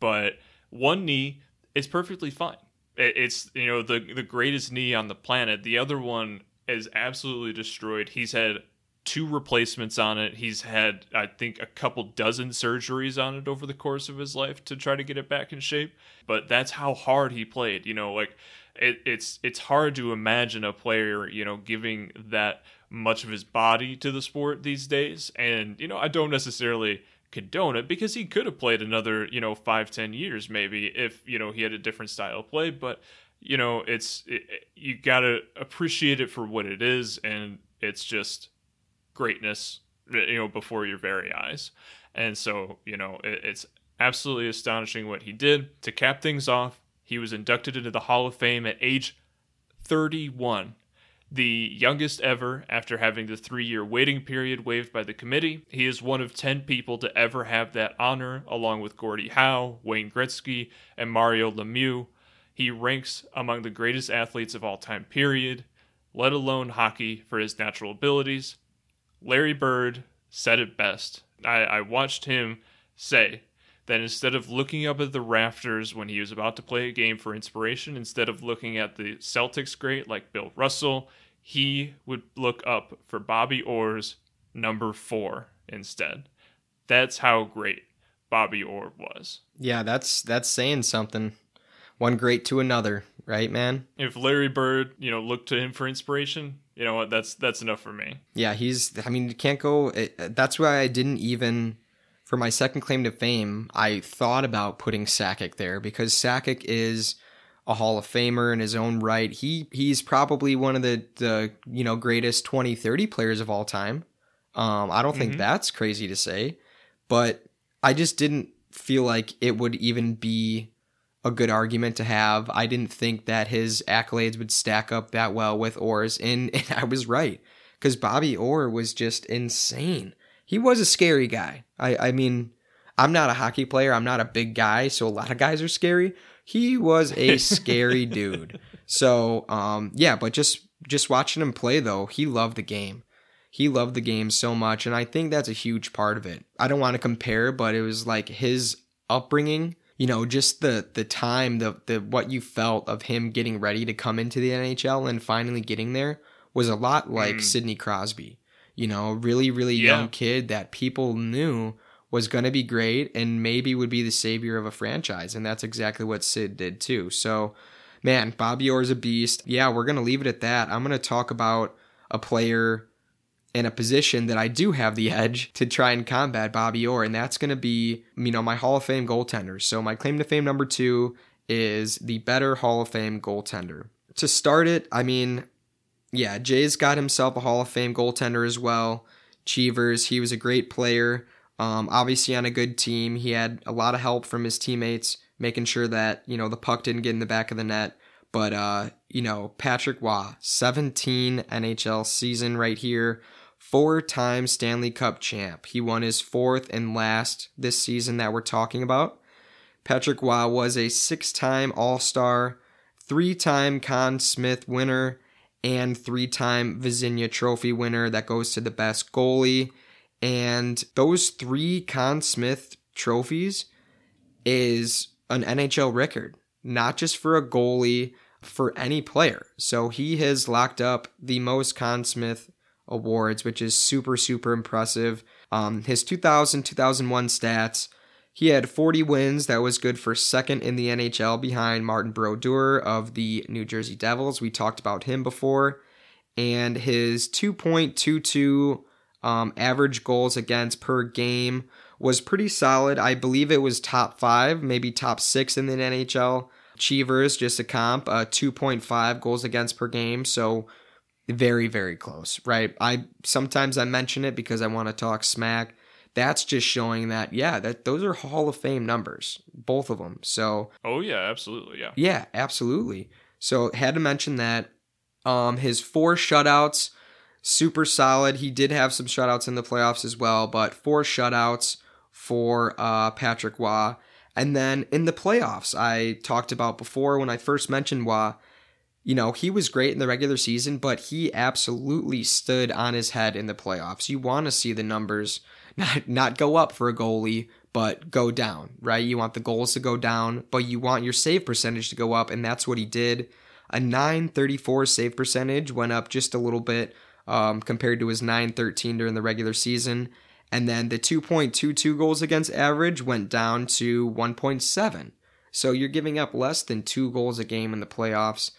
but one knee is perfectly fine. It, it's you know the the greatest knee on the planet. The other one is absolutely destroyed. He's had two replacements on it. He's had, I think, a couple dozen surgeries on it over the course of his life to try to get it back in shape. But that's how hard he played. You know, like it, it's it's hard to imagine a player, you know, giving that much of his body to the sport these days. And you know, I don't necessarily condone it because he could have played another, you know, five ten years maybe if you know he had a different style of play. But you know, it's it, you gotta appreciate it for what it is, and it's just greatness uh, you know before your very eyes and so you know it, it's absolutely astonishing what he did to cap things off he was inducted into the hall of fame at age 31 the youngest ever after having the three year waiting period waived by the committee. He is one of 10 people to ever have that honor, along with Gordie Howe, Wayne Gretzky, and Mario Lemieux. He ranks among the greatest athletes of all time, period, let alone hockey for his natural abilities. Larry Bird said it best. I, I watched him say that instead of looking up at the rafters when he was about to play a game for inspiration, instead of looking at the Celtics great like Bill Russell, he would look up for Bobby Orr's number four instead. That's how great Bobby Orr was. yeah, that's that's saying something. One great to another, right, man? If Larry Bird, you know, looked to him for inspiration, you know what? That's that's enough for me. Yeah, he's. I mean, you can't go. It, that's why I didn't even. For my second claim to fame, I thought about putting Sakic there because Sakic is a Hall of Famer in his own right. He he's probably one of the the you know greatest 20, 30 players of all time. Um, I don't think mm-hmm. that's crazy to say, but I just didn't feel like it would even be a good argument to have. I didn't think that his accolades would stack up that well with Orr's, and, and I was right because Bobby Orr was just insane. He was a scary guy. I, I mean, I'm not a hockey player. I'm not a big guy, so a lot of guys are scary. He was a scary dude. So, um, yeah, but just just watching him play though, he loved the game. He loved the game so much, and I think that's a huge part of it. I don't want to compare, but it was like his upbringing you know just the the time the the what you felt of him getting ready to come into the NHL and finally getting there was a lot like mm. Sidney Crosby. You know, really really Yeah. young kid that people knew was going to be great and maybe would be the savior of a franchise and that's exactly what Sid did too. So, man, Bobby Orr's a beast. Yeah, we're going to leave it at that. I'm going to talk about a player in a position that I do have the edge to try and combat Bobby Orr, and that's going to be, you know, my Hall of Fame goaltender. So my claim to fame number two is the better Hall of Fame goaltender. To start it, I mean, yeah, Jay's got himself a Hall of Fame goaltender as well. Cheevers, he was a great player. Um, obviously on a good team, he had a lot of help from his teammates, making sure that you know the puck didn't get in the back of the net. But uh, you know, Patrick Roy, 17 NHL season right here, four-time Stanley Cup champ. He won his fourth and last this season that we're talking about. Patrick Roy was a six-time All-Star, three-time Conn Smythe winner, and three-time Vezina Trophy winner. That goes to the best goalie. And those three Conn Smythe trophies is an NHL record, not just for a goalie, for any player. So he has locked up the most Conn Smythe awards, which is super, super impressive. Um, his 2000 2001 stats he had 40 wins. That was good for second in the NHL behind Martin Brodeur of the New Jersey Devils. We talked about him before. And his 2.22 um, average goals against per game was pretty solid. I believe it was top five, maybe top six in the NHL. Cheevers, just a comp, uh, 2.5 goals against per game. So very, very close, right? I sometimes I mention it because I want to talk smack. that's just showing that yeah, that those are Hall of Fame numbers, both of them. So Oh yeah, absolutely. Yeah. yeah, absolutely. So had to mention that. Um, his four shutouts, super solid. He did have some shutouts in the playoffs as well, but four shutouts for uh, Patrick Roy. And then in the playoffs, I talked about before when I first mentioned Roy, you know, he was great in the regular season, but he absolutely stood on his head in the playoffs. You want to see the numbers not not go up for a goalie, but go down, right? You want the goals to go down, but you want your save percentage to go up, and that's what he did. A 934 save percentage went up just a little bit um, compared to his 913 during the regular season. And then the 2.22 goals against average went down to 1.7. So you're giving up less than two goals a game in the playoffs.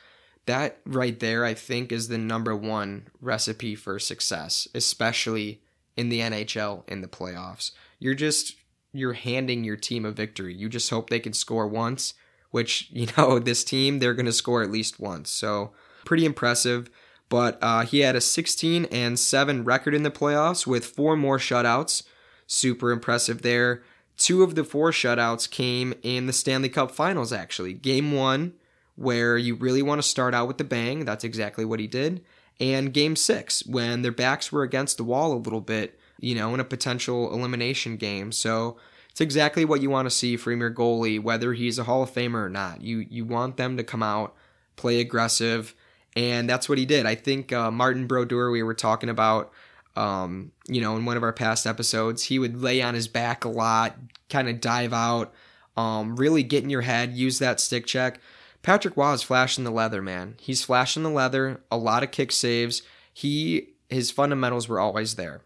That right there, I think, is the number one recipe for success, especially in the NHL in the playoffs. You're just you're handing your team a victory. You just hope they can score once, which you know this team they're going to score at least once. So pretty impressive. But uh, he had a 16 and 7 record in the playoffs with four more shutouts. Super impressive there. Two of the four shutouts came in the Stanley Cup Finals, actually. Game one, where you really want to start out with the bang. That's exactly what he did. And game six, when their backs were against the wall a little bit, you know, in a potential elimination game. So it's exactly what you want to see from your goalie, whether he's a Hall of Famer or not. You you want them to come out, play aggressive, and that's what he did. I think uh, Martin Brodeur, we were talking about, um, you know, in one of our past episodes, he would lay on his back a lot, kind of dive out, um, really get in your head, use that stick check. Patrick Roy is flashing the leather, man. He's flashing the leather, a lot of kick saves. He his fundamentals were always there.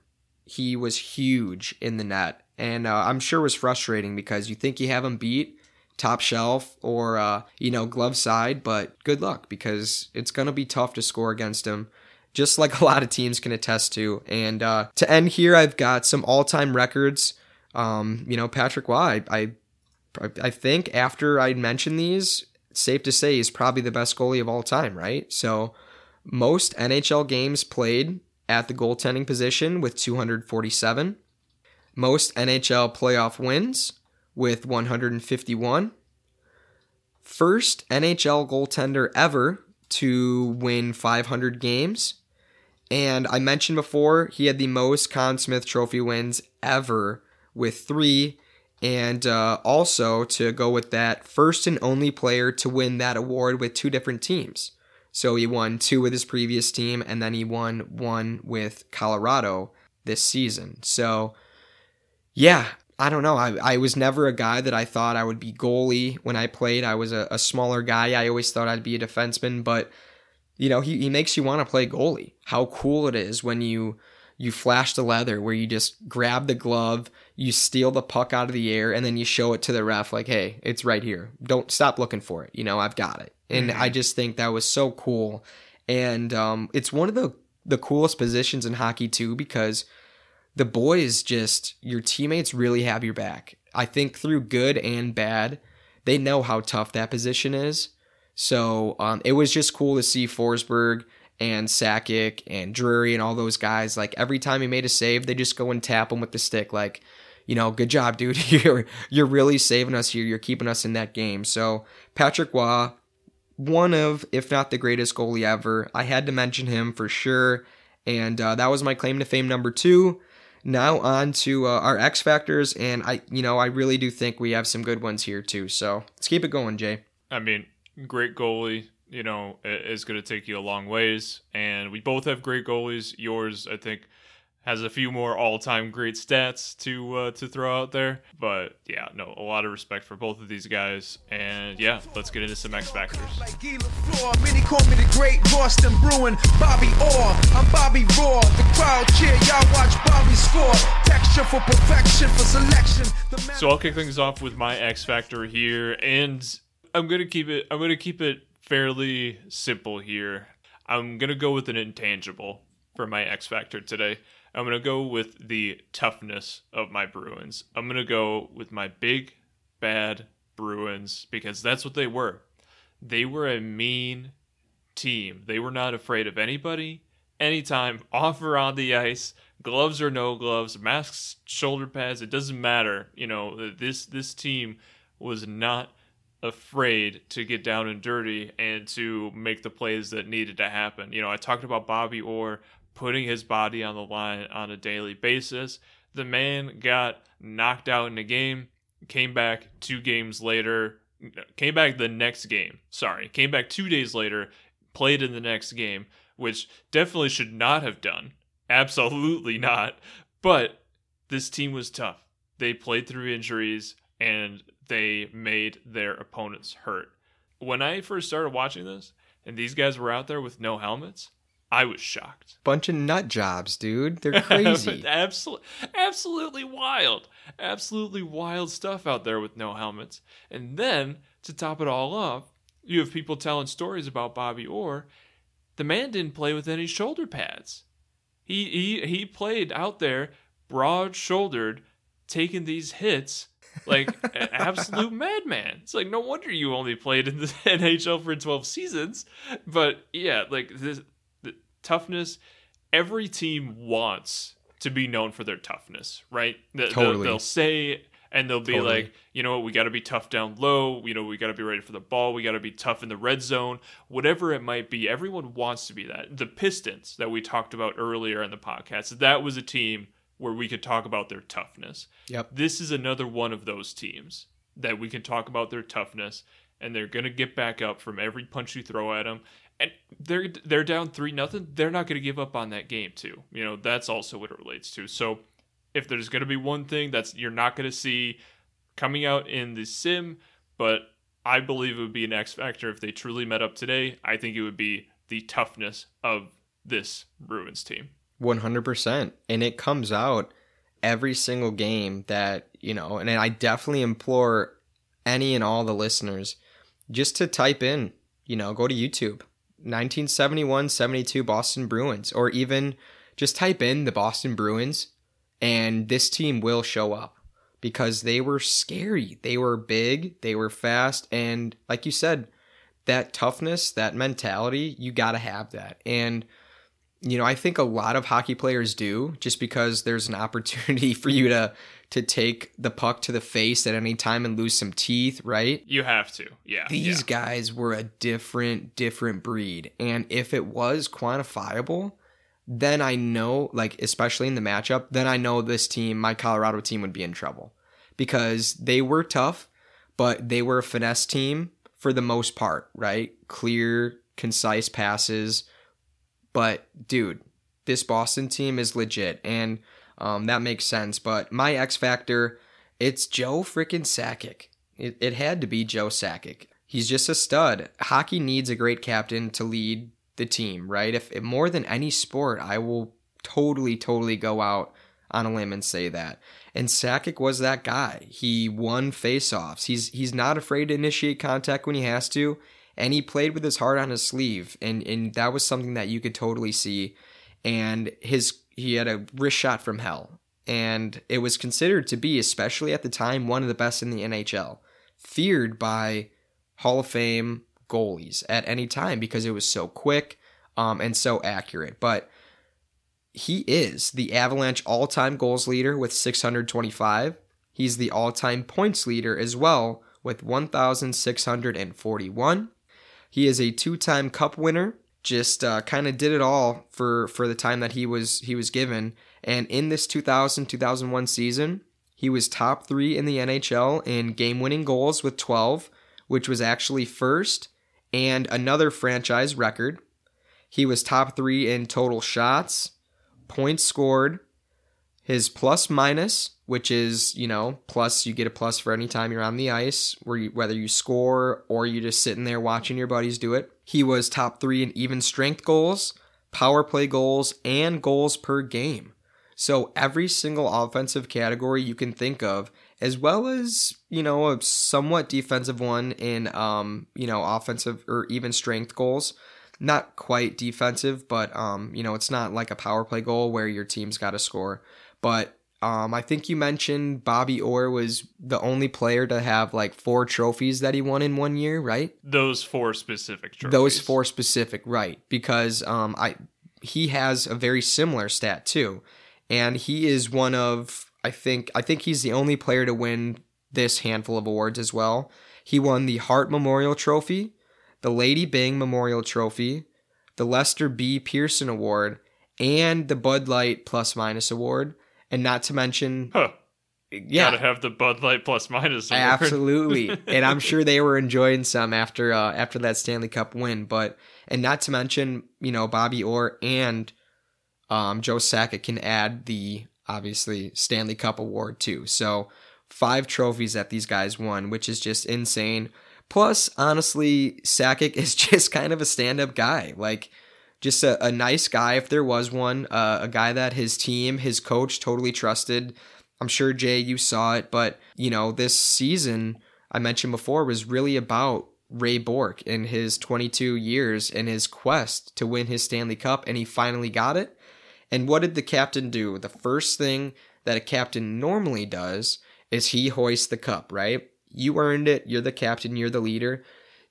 He was huge in the net, and uh, I'm sure it was frustrating because you think you have him beat, top shelf or uh, you know glove side, but good luck because it's gonna be tough to score against him. Just like a lot of teams can attest to. And uh, to end here, I've got some all-time records. Um, you know, Patrick Waugh. I, I, I think after I mentioned these, safe to say he's probably the best goalie of all time, right? So most NHL games played at the goaltending position with 247. Most NHL playoff wins with 151. First NHL goaltender ever to win 500 games. And I mentioned before, he had the most Conn Smythe Trophy wins ever with three. And uh, also, to go with that, first and only player to win that award with two different teams. So he won two with his previous team, and then he won one with Colorado this season. So, yeah, I don't know. I, I was never a guy that I thought I would be goalie when I played. I was a, a smaller guy. I always thought I'd be a defenseman, but you know, he, he makes you want to play goalie. How cool it is when you you flash the leather where you just grab the glove, you steal the puck out of the air, and then you show it to the ref like, hey, it's right here. Don't stop looking for it. You know, I've got it. And I just think that was so cool. And um, it's one of the the coolest positions in hockey too, because the boys just your teammates really have your back. I think through good and bad, they know how tough that position is. So um, it was just cool to see Forsberg and Sakic and Drury and all those guys. Like every time he made a save, they just go and tap him with the stick. Like, you know, good job, dude. You're you're really saving us here. You're keeping us in that game. So Patrick Roy, one of, if not the greatest goalie ever. I had to mention him for sure. And uh, that was my claim to fame number two. Now on to uh, our X factors, and I, you know, I really do think we have some good ones here too. So let's keep it going, Jay. I mean, great goalie, you know, is going to take you a long ways. And we both have great goalies. Yours, I think, has a few more all-time great stats to uh, to throw out there. But yeah, no, a lot of respect for both of these guys. And yeah, let's get into some X factors. Many call me the great Boston Bruin, Bobby Orr. I'm Bobby. The crowd cheer, y'all watch Bobby score. Texture for perfection, for selection. So I'll kick things off with my X factor here, and I'm gonna keep it. I'm gonna keep it fairly simple here. I'm gonna go with an intangible for my X factor today. I'm gonna go with the toughness of my Bruins. I'm gonna go with my big bad Bruins because that's what they were. They were a mean team. They were not afraid of anybody. anytime, off or on the ice, gloves or no gloves, masks, shoulder pads, it doesn't matter. You know, this this team was not afraid to get down and dirty and to make the plays that needed to happen. You know, I talked about Bobby Orr putting his body on the line on a daily basis. The man got knocked out in a game, came back two games later, came back the next game. Sorry, came back two days later, played in the next game, which definitely should not have done. Absolutely not. But this team was tough. They played through injuries and they made their opponents hurt. When I first started watching this and these guys were out there with no helmets, I was shocked. Bunch of nut jobs, dude. They're crazy. absolutely, absolutely wild. Absolutely wild stuff out there with no helmets. And then to top it all off, you have people telling stories about Bobby Orr. The man didn't play with any shoulder pads. He he he played out there broad shouldered, taking these hits like an absolute madman. It's like no wonder you only played in the NHL for 12 seasons. But yeah, like this toughness every team wants to be known for their toughness, right? They- Totally. They'll, say and they'll be Totally. like, you know what, we got to be tough down low. You know, we got to be ready for the ball. We got to be tough in the red zone. Whatever it might be, everyone wants to be that. The Pistons that we talked about earlier in the podcast, that was a team where we could talk about their toughness. Yep. This is another one of those teams that we can talk about their toughness, and they're gonna get back up from every punch you throw at them. And they're they're down three nothing. They're not gonna give up on that game too. You know that's also what it relates to. So if there's gonna be one thing that's you're not gonna see coming out in the sim, but I believe it would be an X factor if they truly met up today. I think it would be the toughness of this Bruins team. 100%. And it comes out every single game that, you know, and I definitely implore any and all the listeners just to type in, you know, go to YouTube 1971 72 Boston Bruins, or even just type in the Boston Bruins, and this team will show up because they were scary. They were big, they were fast, and like you said, that toughness, that mentality, you got to have that. And you know, I think a lot of hockey players do just because there's an opportunity for you to to take the puck to the face at any time and lose some teeth, right? You have to, yeah. These yeah. guys were a different different breed. And if it was quantifiable, then I know like especially in the matchup, then I know this team, my Colorado team would be in trouble because they were tough, but they were a finesse team for the most part, right? Clear, concise passes, but dude, this Boston team is legit, and um, that makes sense. But my X factor, it's Joe freaking Sakic. It, it had to be Joe Sakic. He's just a stud. Hockey needs a great captain to lead the team, right? If, if more than any sport, I will totally, totally go out on a limb and say that. And Sakic was that guy. He won faceoffs. He's he's not afraid to initiate contact when he has to and he played with his heart on his sleeve and and that was something that you could totally see and his he had a wrist shot from hell. And it was considered to be especially at the time one of the best in the NHL feared by Hall of Fame goalies at any time because it was so quick um, and so accurate. But he is the Avalanche all-time goals leader with 625 he's the all-time points leader as well with 1641 he is a two-time Cup winner. Just uh, kind of did it all for for the time that he was he was given. And in this 2000-2001 season, he was top three in the NHL in game-winning goals with 12, which was actually first and another franchise record. He was top three in total shots, points scored, his plus minus, which is you know plus you get a plus for any time you're on the ice, where you, whether you score or you're just sitting there watching your buddies do it. He was top three in even strength goals, power play goals, and goals per game. So every single offensive category you can think of, as well as you know a somewhat defensive one in um you know offensive or even strength goals. Not quite defensive, but um you know it's not like a power play goal where your team's got to score. But um, I think you mentioned Bobby Orr was the only player to have like four trophies that he won in one year, right? Those four specific trophies. Those four specific, right? Because um, I he has a very similar stat too, and he is one of I think I think he's the only player to win this handful of awards as well. He won the Hart Memorial Trophy, the Lady Byng Memorial Trophy, the Lester B. Pearson Award, and the Bud Light Plus Minus Award, and not to mention, Huh. yeah, Gotta have the Bud Light plus minus. award. Absolutely, and I'm sure they were enjoying some after uh, after that Stanley Cup win. But and not to mention, you know, Bobby Orr and um, Joe Sakic can add the obviously Stanley Cup award too. So five trophies that these guys won, which is just insane. Plus, honestly, Sakic is just kind of a stand-up guy, like just a, a nice guy if there was one, uh, a guy that his team, his coach totally trusted. I'm sure Jay, you saw it, but you know, this season I mentioned before was really about Ray Bourque in his 22 years and his quest to win his Stanley Cup, and he finally got it. And what did the captain do? The first thing that a captain normally does is he hoists the cup, right? You earned it. You're the captain. You're the leader.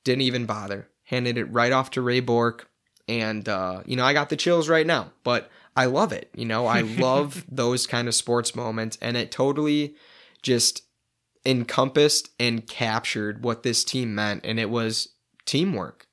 Didn't even bother. Handed it right off to Ray Bourque. And, uh, you know, I got the chills right now, but I love it. You know, I love those kind of sports moments. And it totally just encompassed and captured what this team meant. And it was teamwork.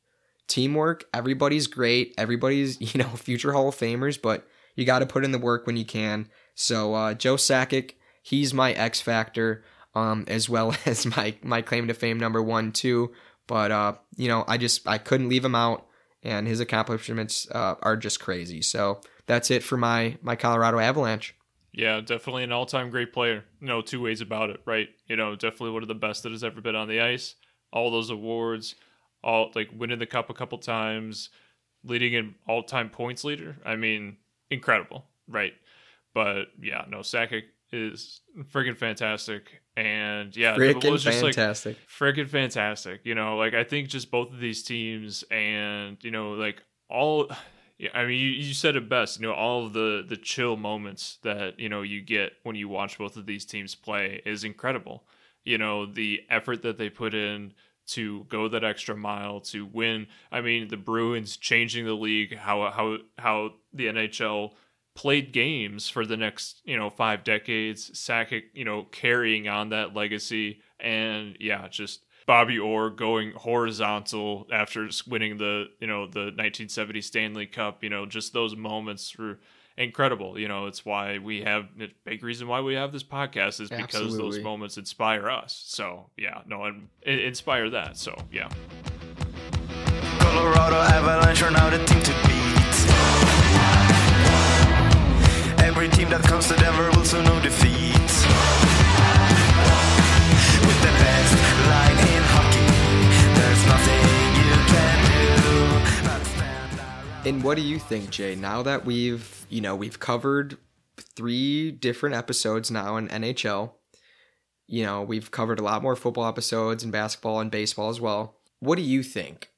Teamwork. Everybody's great. Everybody's, you know, future Hall of Famers, but you got to put in the work when you can. So, uh, Joe Sakic, he's my X factor, um, as well as my, my claim to fame number one, too. But, uh, you know, I just, I couldn't leave him out and his accomplishments, uh, are just crazy. So that's it for my, my Colorado Avalanche. Yeah, definitely an all-time great player. No two ways about it, right? You know, definitely one of the best that has ever been on the ice. All those awards, all like winning the cup a couple times, leading in all-time points leader. I mean, incredible, right? But yeah, no, Sakic is freaking fantastic, and yeah, it Freaking was just like fantastic. freaking fantastic. You know, like I think just both of these teams, and you know, like all. Yeah, I mean, you, you said it best. You know, all of the the chill moments that you know you get when you watch both of these teams play is incredible. You know, the effort that they put in to go that extra mile to win. I mean, the Bruins changing the league, how how how the NHL played games for the next you know five decades. Sakic, you know, carrying on that legacy, and yeah, just Bobby Orr going horizontal after just winning the you know the 1970 Stanley Cup. You know, just those moments were incredible. You know, it's why we have a big reason why we have this podcast is because those moments inspire us. So yeah, no, and inspire that. So yeah. Colorado Avalanche are now the team to Every team that comes to Denver will soon know defeat. With the best line in hockey, there's nothing you can do. And what do you think, Jay? Now that we've, you know, we've covered three different episodes now in NHL, you know, we've covered a lot more football episodes and basketball and baseball as well. What do you think?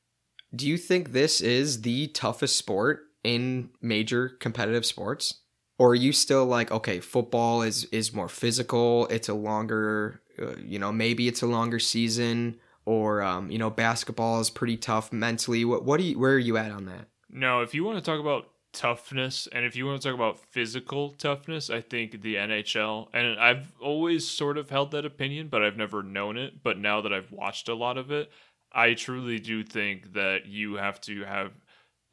Do you think this is the toughest sport in major competitive sports? Or are you still like, okay, football is is more physical, it's a longer, uh, you know, maybe it's a longer season or um, you know, basketball is pretty tough mentally. What what do you where are you at on that? No, if you want to talk about toughness and if you want to talk about physical toughness, I think the NHL, and I've always sort of held that opinion, but I've never known it. But now that I've watched a lot of it, I truly do think that you have to have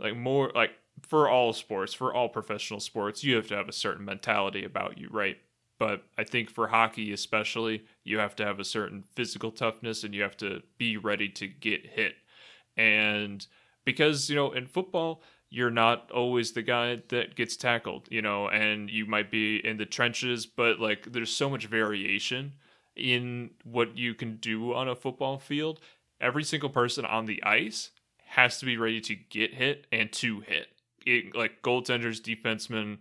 like more, like for all sports, for all professional sports, you have to have a certain mentality about you, right? But I think for hockey, especially, you have to have a certain physical toughness and you have to be ready to get hit. And because, you know, in football, you're not always the guy that gets tackled, you know, and you might be in the trenches, but like there's so much variation in what you can do on a football field. Every single person on the ice has to be ready to get hit and to hit. Like goaltenders, defensemen,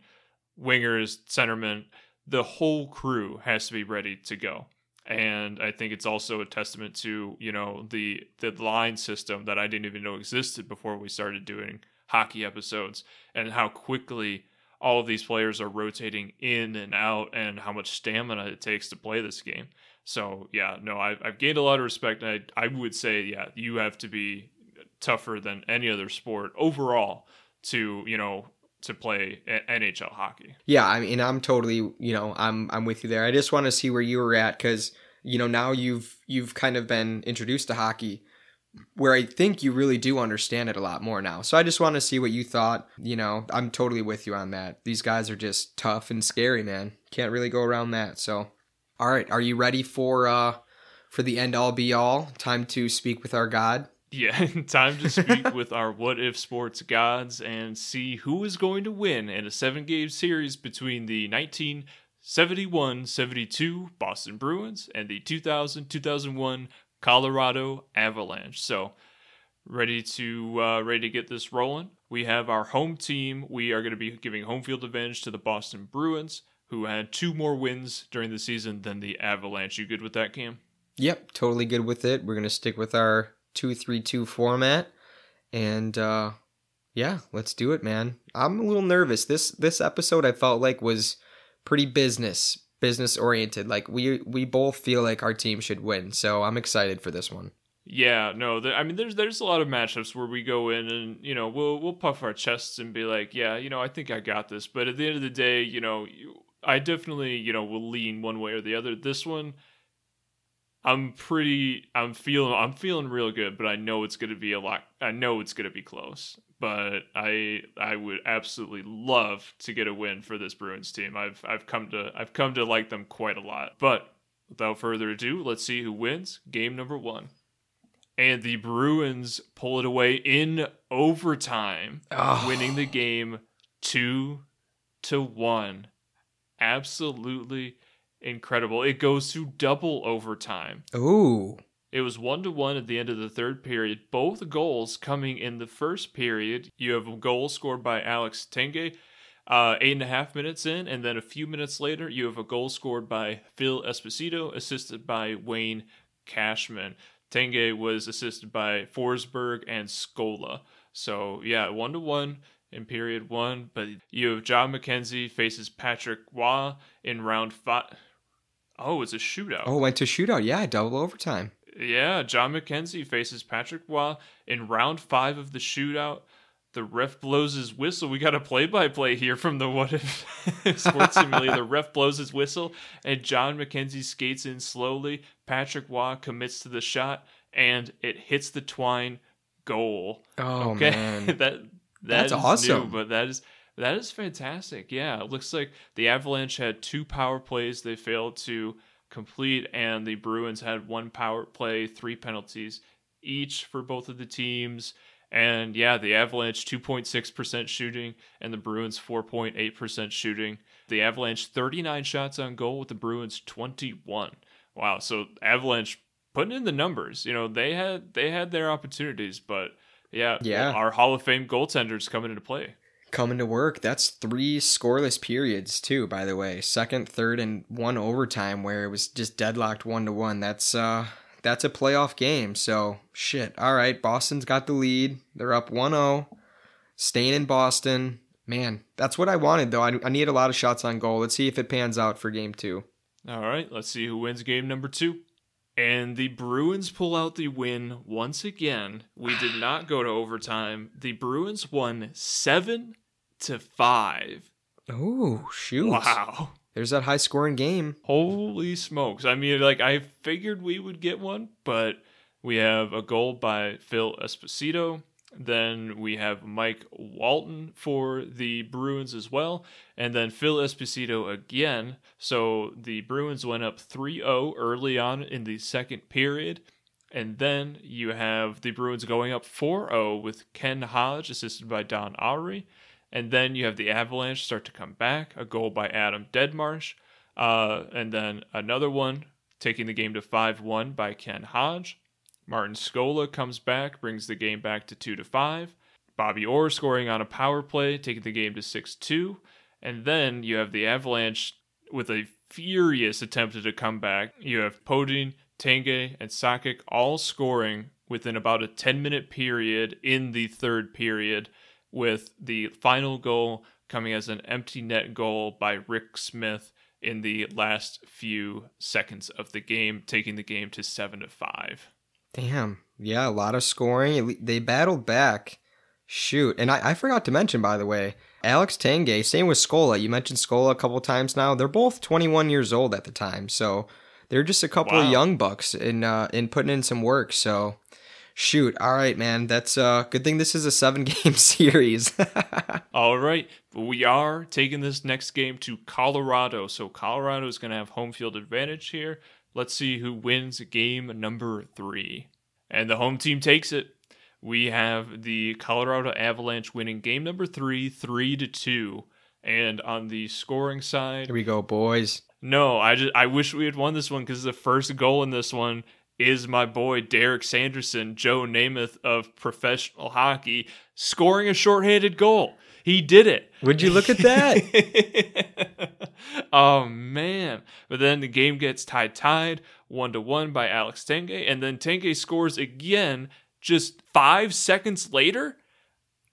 wingers, centermen, the whole crew has to be ready to go. And I think it's also a testament to, you know, the the line system that I didn't even know existed before we started doing hockey episodes and how quickly all of these players are rotating in and out and how much stamina it takes to play this game. So yeah, no, I've, I've gained a lot of respect. And I, I would say, yeah, you have to be tougher than any other sport overall to, you know, to play NHL hockey. Yeah, I mean, I'm totally, you know, I'm I'm with you there. I just want to see where you were at because you know now you've you've kind of been introduced to hockey, where I think you really do understand it a lot more now. So I just want to see what you thought. You know, I'm totally with you on that. These guys are just tough and scary, man. Can't really go around that. So, all right, are you ready for uh for the end all be all? Time to speak with our God. Yeah, time to speak with our what if sports gods and see who is going to win in a seven game series between the 1971 72 Boston Bruins and the 2000 2001 Colorado Avalanche. So, ready to uh, ready to get this rolling. We have our home team. We are going to be giving home field advantage to the Boston Bruins, who had two more wins during the season than the Avalanche. You good with that, Cam? Yep, totally good with it. We're gonna stick with our two three two format, and uh, yeah, let's do it, man. I'm a little nervous. This this episode I felt like was pretty business business oriented. Like we we both feel like our team should win, so I'm excited for this one. Yeah, no, I mean, there's there's a lot of matchups where we go in and you know we'll we'll puff our chests and be like, yeah, you know, I think I got this. But at the end of the day, you know, I definitely you know will lean one way or the other. This one, I'm pretty, I'm feeling, I'm feeling real good. But I know it's gonna be a lot. I know it's gonna be close. But I I would absolutely love to get a win for this Bruins team. I've I've come to I've come to like them quite a lot. But without further ado, let's see who wins game number one and the Bruins pull it away in overtime, Oh. winning the game two to one. Absolutely incredible. It goes to double overtime. Ooh, It was one to one at the end of the third period. Both goals coming in the first period. You have a goal scored by Alex Tanguay, uh, eight and a half minutes in, and then a few minutes later, you have a goal scored by Phil Esposito, assisted by Wayne Cashman. Tanguay was assisted by Forsberg and Skoula. So yeah, one to one in period one. But you have John McKenzie faces Patrick Roy in round five. Oh, it's a shootout. oh, went to shootout. Yeah, double overtime. Yeah, John McKenzie faces Patrick Roy in round five of the shootout. The ref blows his whistle. We got a play-by-play here from the What If Sports Simulator. The ref blows his whistle, and John McKenzie skates in slowly. Patrick Roy commits to the shot, and it hits the twine. Goal. Oh Okay, man, that that That's is new, awesome. but that is that is fantastic. Yeah, it looks like the Avalanche had two power plays they failed to complete, and the Bruins had one power play, three penalties each for both of the teams. And yeah, the Avalanche 2.6% shooting and the Bruins 4.8% shooting. The Avalanche 39 shots on goal with the Bruins 21. Wow, so Avalanche putting in the numbers. You know, they had they had their opportunities, but yeah, Yeah. our Hall of Fame goaltenders coming into play. Coming to work. That's three scoreless periods too. By the way, second, third, and one overtime where it was just deadlocked one to one. That's uh, that's a playoff game. So shit. All right, Boston's got the lead. They're up 1-0. Staying in Boston. Man, that's what I wanted though. I, I need a lot of shots on goal. Let's see if it pans out for game two. All right, let's see who wins game number two. And the Bruins pull out the win once again. We did not go to overtime. The Bruins won seven to five. Oh shoot! Wow. There's that high scoring game. Holy smokes. I mean, like, I figured we would get one, but we have a goal by Phil Esposito. Then we have Mike Walton for the Bruins as well. And then Phil Esposito again. So the Bruins went up 3 0 early on in the second period. And then you have the Bruins going up 4 0 with Ken Hodge, assisted by Don Awrey. And then you have the Avalanche start to come back, a goal by Adam Deadmarsh. Uh, and then another one taking the game to 5 1 by Ken Hodge. Martin Skoula comes back, brings the game back to 2 to 5. Bobby Orr scoring on a power play, taking the game to 6 2. And then you have the Avalanche with a furious attempt at a comeback. You have Podein, Tanguay, and Sakic all scoring within about a 10 minute period in the third period, with the final goal coming as an empty net goal by Rick Smith in the last few seconds of the game, taking the game to 7 to 5. Damn. Yeah, a lot of scoring. They battled back. Shoot, and I, I forgot to mention, by the way, Alex Tanguay, same with Skoula. You mentioned Skoula a couple times now. They're both 21 years old at the time, so they're just a couple Wow. of young bucks in uh, in putting in some work. So, shoot, all right, man. That's uh good thing this is a seven game series. All right, we are taking this next game to Colorado. So Colorado is going to have home field advantage here. Let's see who wins game number three. And the home team takes it. We have the Colorado Avalanche winning game number three, three to two. And on the scoring side, Here we go, boys. no, I just I wish we had won this one because the first goal in this one is my boy Derek Sanderson, Joe Namath of professional hockey, scoring a shorthanded goal. He did it. Would you look at that? oh man! But then the game gets tied, tied one to one by Alex Tanguay, and then Tanguay scores again just five seconds later.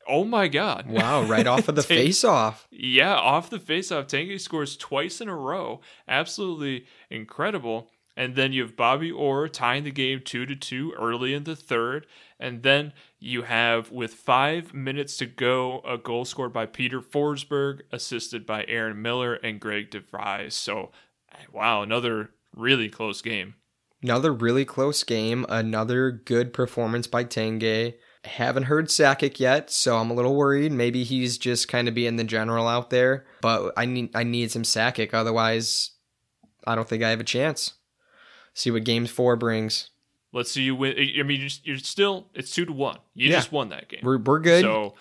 Oh my god! wow, right off of the Teng- face off. yeah, off the faceoff, Tanguay scores twice in a row. Absolutely incredible. And then you have Bobby Orr tying the game two to two early in the third. And then you have, with five minutes to go, a goal scored by Peter Forsberg, assisted by Aaron Miller and Greg DeVries. So, wow, another really close game. Another really close game. Another good performance by Tanguay. Haven't heard Sakic yet, so I'm a little worried. Maybe he's just kind of being the general out there. But I need I need some Sakic, otherwise, I don't think I have a chance. See what game four brings. Let's see you win. I mean, you're, you're still, it's two to one. You Yeah. just won that game. We're we're good. So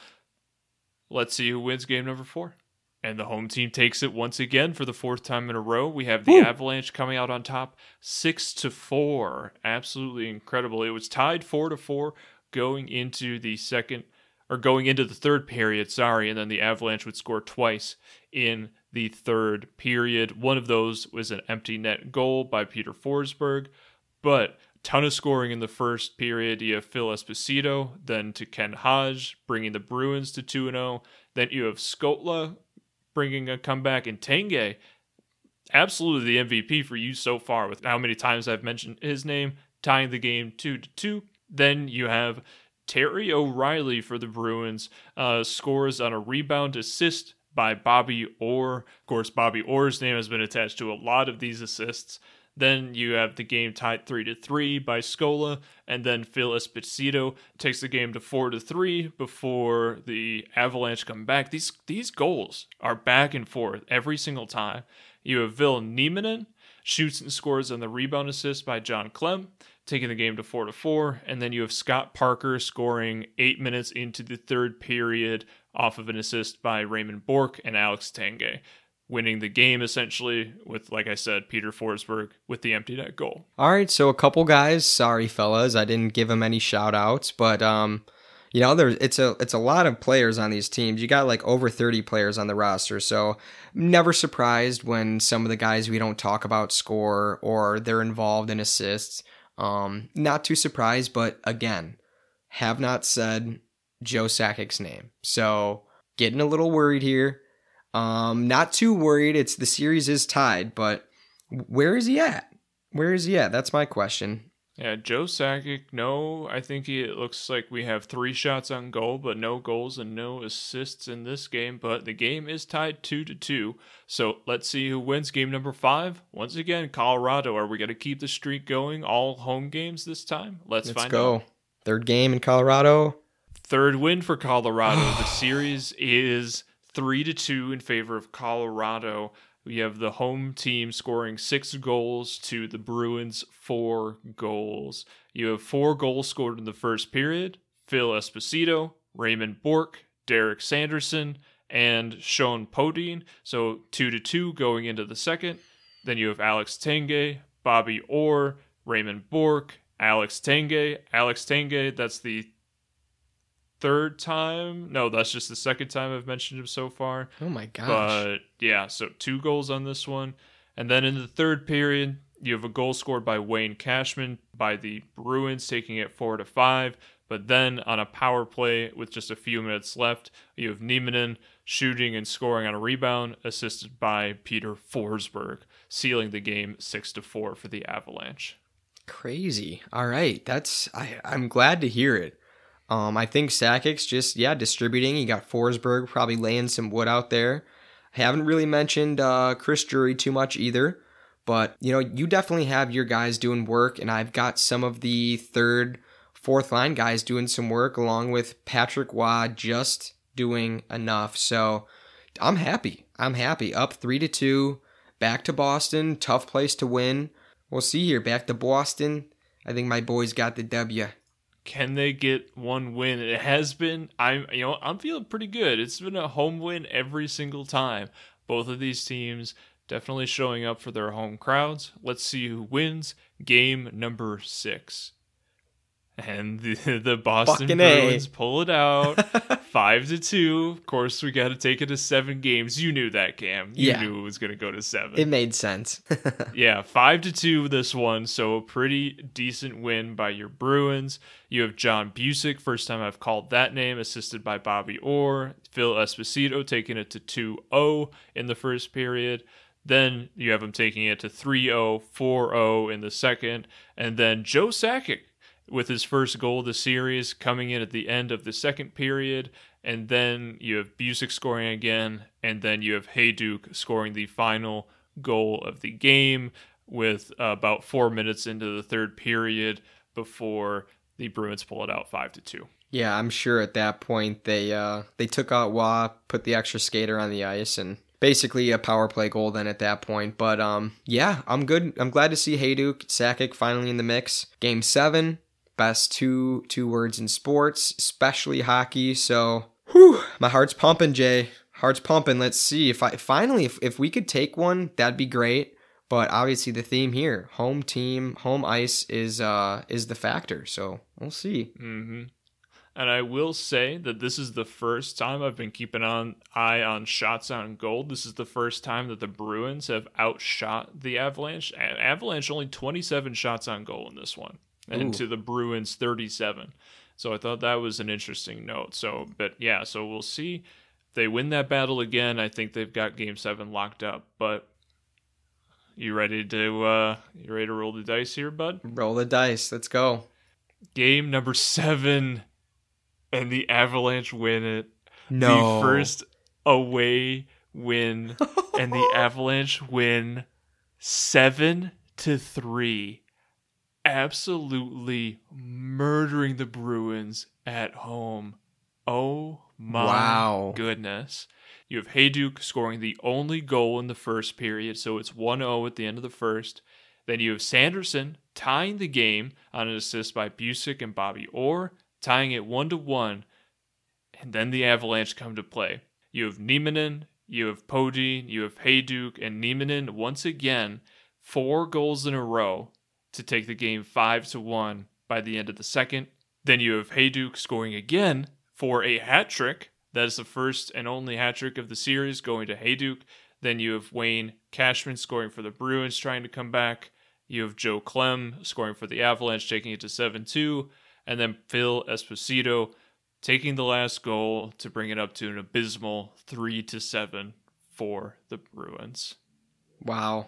let's see who wins game number four. And the home team takes it once again for the fourth time in a row. We have the Woo. Avalanche coming out on top, six to four. Absolutely incredible. It was tied four to four going into the second or going into the third period. Sorry, and then the Avalanche would score twice in the third period. One of those was an empty net goal by Peter Forsberg, but ton of scoring in the first period. You have Phil Esposito, then to Ken Hodge, bringing the Bruins to 2 0. Then you have Skoula bringing a comeback, and Tanguay, absolutely the MVP for you so far, with how many times I've mentioned his name, tying the game 2 to 2. Then you have Terry O'Reilly for the Bruins, uh, scores on a rebound assist by Bobby Orr. Of course, Bobby Orr's name has been attached to a lot of these assists. Then you have the game tied three to three by Skoula, and then Phil Esposito takes the game to four to three before the Avalanche come back. These these goals are back and forth every single time. You have Ville Nieminen shoots and scores on the rebound assist by Jon Klemm, taking the game to four to four, and then you have Scott Parker scoring eight minutes into the third period off of an assist by Raymond Bourque and Alex Tanguay winning the game essentially with, like I said, Peter Forsberg with the empty net goal. All right, so a couple guys. Sorry, fellas, I didn't give them any shout outs, but um, you know, there's it's a it's a lot of players on these teams. You got like over thirty players on the roster, so never surprised when some of the guys we don't talk about score or they're involved in assists. Um, not too surprised, but again, have not said Joe Sakic's name, so getting a little worried here. Um, not too worried. It's the series is tied, but where is he at? Where is he at? That's my question. Yeah, Joe Sakic, no, I think he, it looks like we have three shots on goal, but no goals and no assists in this game. But the game is tied two to two. So let's see who wins game number five. Once again, Colorado. Are we going to keep the streak going? All home games this time? Let's, find Let's find go. out. Third game in Colorado. Third win for Colorado. the series is three to two in favor of Colorado. We have the home team scoring six goals to the Bruins four goals. You have four goals scored in the first period. Phil Esposito, Raymond Bourque, Derek Sanderson, and Shjon Podein. So two to two going into the second. Then you have Alex Tanguay, Bobby Orr, Raymond Bourque, Alex Tanguay. Alex Tanguay, that's the third time. No, that's just the second time I've mentioned him so far. Oh my gosh. But yeah, so two goals on this one. And then in the third period, you have a goal scored by Wayne Cashman by the Bruins, taking it four to five. But then on a power play with just a few minutes left, you have Nieminen shooting and scoring on a rebound, assisted by Peter Forsberg, sealing the game six to four for the Avalanche. Crazy. All right. That's I I'm glad to hear it. Um, I think Sakic's just yeah distributing. You got Forsberg probably laying some wood out there. I haven't really mentioned uh, Chris Drury too much either, but you know you definitely have your guys doing work, and I've got some of the third, fourth line guys doing some work along with Patrick Roy just doing enough. So I'm happy. I'm happy. Up three to two, back to Boston. Tough place to win. We'll see here. Back to Boston. I think my boys got the W. Can they get one win? It has been. I'm you know I'm feeling pretty good. It's been a home win every single time. Both of these teams definitely showing up for their home crowds. Let's see who wins. Game number six. And the, the Boston Fucking A. Bruins pull it out, five to two. Of course, we got to take it to seven games. You knew that, Cam. You Yeah. knew it was going to go to seven. It made sense. Yeah, five to two this one, so a pretty decent win by your Bruins. You have John Bucyk, first time I've called that name, assisted by Bobby Orr. Phil Esposito taking it to 2-0 in the first period. Then you have him taking it to 3-0, 4-0 in the second, and then Joe Sakic with his first goal of the series coming in at the end of the second period. And then you have Bucyk scoring again, and then you have Hejduk scoring the final goal of the game with uh, about four minutes into the third period before the Bruins pull it out five to two. yeah, I'm sure at that point they uh they took out Roy, put the extra skater on the ice, and basically a power play goal then at that point. But um yeah, I'm good. I'm glad to see Hejduk Sakic finally in the mix. Game seven, best two two words in sports, especially hockey. So whew, my heart's pumping, Jay. Heart's pumping. Let's see if I finally if, if we could take one, that'd be great. But obviously the theme here, home team, home ice is uh is the factor. So we'll see. hmm And I will say that this is the first time I've been keeping an eye on shots on goal. This is the first time that the Bruins have outshot the Avalanche. Avalanche only 27 shots on goal in this one, and Ooh. to the Bruins 37. So I thought that was an interesting note. So, but yeah, so we'll see. If they win that battle again, I think they've got Game Seven locked up. But you ready to uh, you ready to roll the dice here, bud? Roll the dice. Let's go. game number seven, and the Avalanche win it. No. The first away win, and the Avalanche win seven to three. Absolutely murdering the Bruins at home. Oh my Wow. goodness. You have Hejduk scoring the only goal in the first period, so it's 1 0 at the end of the first. Then you have Sanderson tying the game on an assist by Bucyk and Bobby Orr, tying it 1 to 1. And then the Avalanche come to play. You have Nieminen, you have Podi, you have Hejduk, and Nieminen once again, four goals in a row to take the game 5 to 1 by the end of the second. Then you have Hejduk scoring again for a hat trick. That is the first and only hat trick of the series going to Hejduk. Then you have Wayne Cashman scoring for the Bruins, trying to come back. You have Joe Klemm scoring for the Avalanche, taking it to 7 2. And then Phil Esposito taking the last goal to bring it up to an abysmal 3 to 7 for the Bruins. Wow.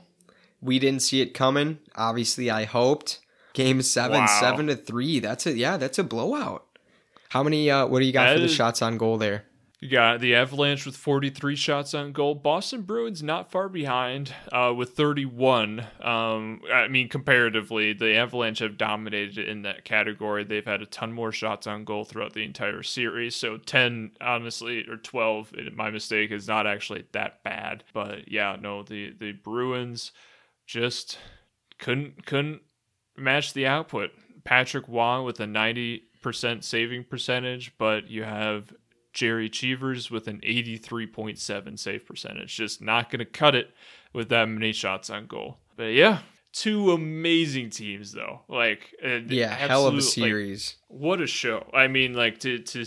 We didn't see it coming. Obviously, I hoped. Game seven, Wow. seven to three. That's a yeah, that's a blowout. How many? Uh, what do you got That for the is- shots on goal there? You got the Avalanche with 43 shots on goal. Boston Bruins not far behind uh, with 31. Um, I mean, comparatively, the Avalanche have dominated in that category. They've had a ton more shots on goal throughout the entire series. So 10, honestly, or 12, my mistake, is not actually that bad. But yeah, no, the, the Bruins just couldn't couldn't match the output. Patrick Roy with a 90% saving percentage, but you have Jerry Cheevers with an 83.7 save percentage. Just not going to cut it with that many shots on goal. But yeah, two amazing teams though. Like Yeah, hell of a absolute, like, series. what a show i mean like to to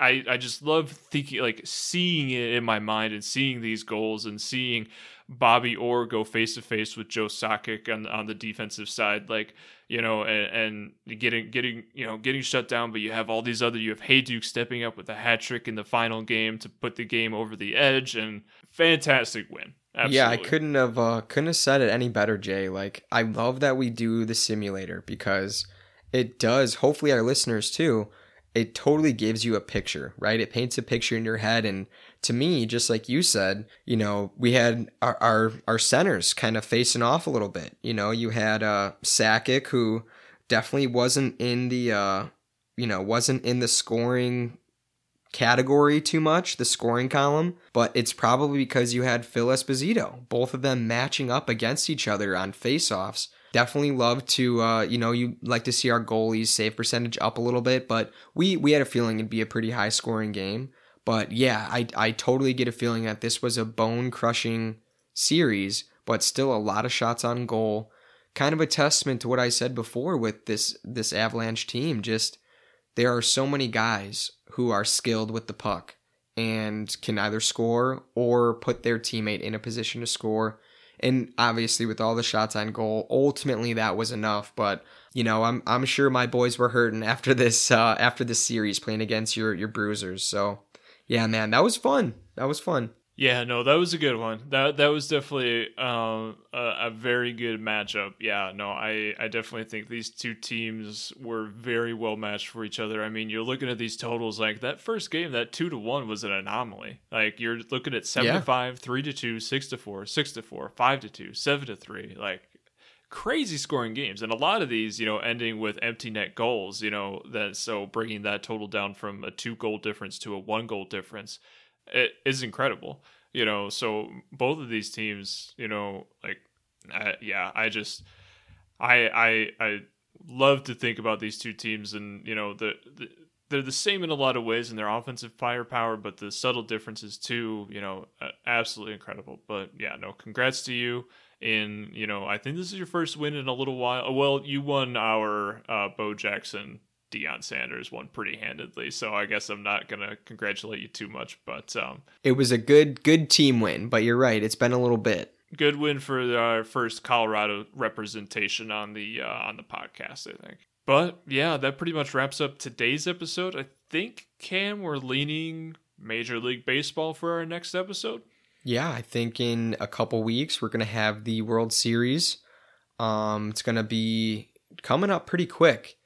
i i just love thinking like seeing it in my mind and seeing these goals and seeing bobby orr go face to face with joe sakic on on the defensive side like you know and, and getting getting you know getting shut down but you have all these other you have Hejduk stepping up with a hat trick in the final game to put the game over the edge and fantastic win Absolutely. Yeah, I couldn't have uh, couldn't have said it any better, Jay. Like I love that we do the simulator because it does. Hopefully, our listeners too. it totally gives you a picture, right? It paints a picture in your head. And to me, just like you said, you know, we had our our, our centers kind of facing off a little bit. You know, you had uh Sakic who definitely wasn't in the uh you know, wasn't in the scoring category too much, the scoring column, but it's probably because you had Phil Esposito, both of them matching up against each other on faceoffs. Definitely love to, uh, you know, you like to see our goalies save percentage up a little bit, but we we had a feeling it'd be a pretty high scoring game. But yeah, I I totally get a feeling that this was a bone crushing series, but still a lot of shots on goal. Kind of a testament to what I said before with this this Avalanche team. Just there are so many guys who are skilled with the puck and can either score or put their teammate in a position to score. And obviously, with all the shots on goal, ultimately that was enough. But you know, I'm I'm sure my boys were hurting after this uh, after this series playing against your your Bruisers. So yeah, man, that was fun. That was fun. Yeah, no, that was a good one. That that was definitely um, a, a very good matchup. Yeah, no, I, I definitely think these two teams were very well matched for each other. I mean, you're looking at these totals like that first game, that two to one was an anomaly. Like you're looking at seven Yeah. to five, three to two, six to four, six to four, five to two, seven to three. Like crazy scoring games and a lot of these you know ending with empty net goals you know that so bringing that total down from a two goal difference to a one goal difference it is incredible you know so both of these teams you know like I, yeah i just i i i love to think about these two teams and you know the, the they're the same in a lot of ways in their offensive firepower but the subtle differences too you know absolutely incredible but yeah no congrats to you in you know i think this is your first win in a little while well you won our uh bo jackson Deion Sanders won pretty handedly, so I guess I'm not gonna congratulate you too much. But um, It was a good good team win, but you're right. It's been a little bit. good win for our first Colorado representation on the uh, on the podcast, I think. But yeah, that pretty much wraps up today's episode. I think Cam, we're leaning Major League Baseball for our next episode. Yeah, I think in a couple weeks we're gonna have the World Series. Um, it's gonna be coming up pretty quick.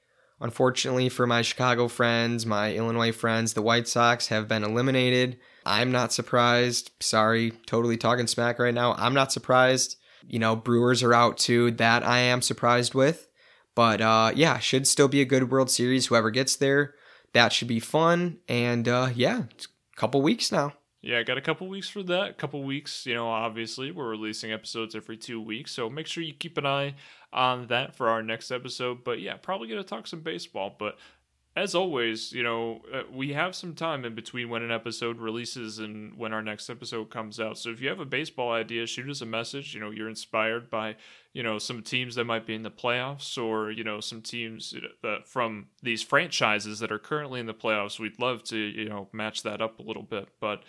Unfortunately for my Chicago friends, my Illinois friends, the White Sox have been eliminated. I'm not surprised. Sorry, totally talking smack right now. I'm not surprised. You know, Brewers are out too. That I am surprised with. But uh, yeah, should still be a good World Series. Whoever gets there, that should be fun. And uh, yeah, it's a couple weeks now. Yeah, I got a couple weeks for that. A couple weeks, you know, obviously we're releasing episodes every two weeks, so make sure you keep an eye on that for our next episode. But yeah, probably gonna talk some baseball. But as always, you know, uh, we have some time in between when an episode releases and when our next episode comes out. So if you have a baseball idea, shoot us a message. You know, you're inspired by, you know, some teams that might be in the playoffs or, you know, some teams that from these franchises that are currently in the playoffs. We'd love to, you know, match that up a little bit. But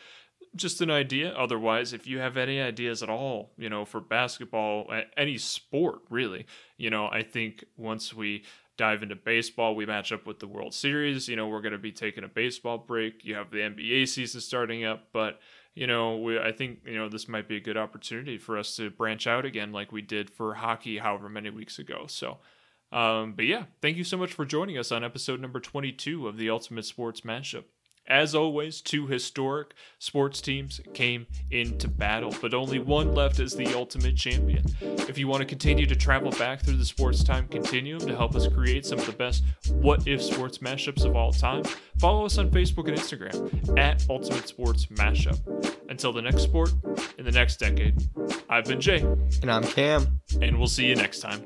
just an idea. Otherwise, if you have any ideas at all, you know, for basketball, any sport really, you know, I think once we dive into baseball, we match up with the World Series. You know, we're going to be taking a baseball break. You have the NBA season starting up, but you know, we, I think you know this might be a good opportunity for us to branch out again, like we did for hockey, however many weeks ago. So. Um, but yeah, thank you so much for joining us on episode number 22 of the Ultimate Sports Matchup. As always, two historic sports teams came into battle, but only one left as the ultimate champion. If you want to continue to travel back through the sports time continuum to help us create some of the best what if sports mashups of all time, follow us on Facebook and Instagram at Ultimate Sports Mashup. Until the next sport in the next decade, I've been Jay, And I'm Cam. and we'll see you next time.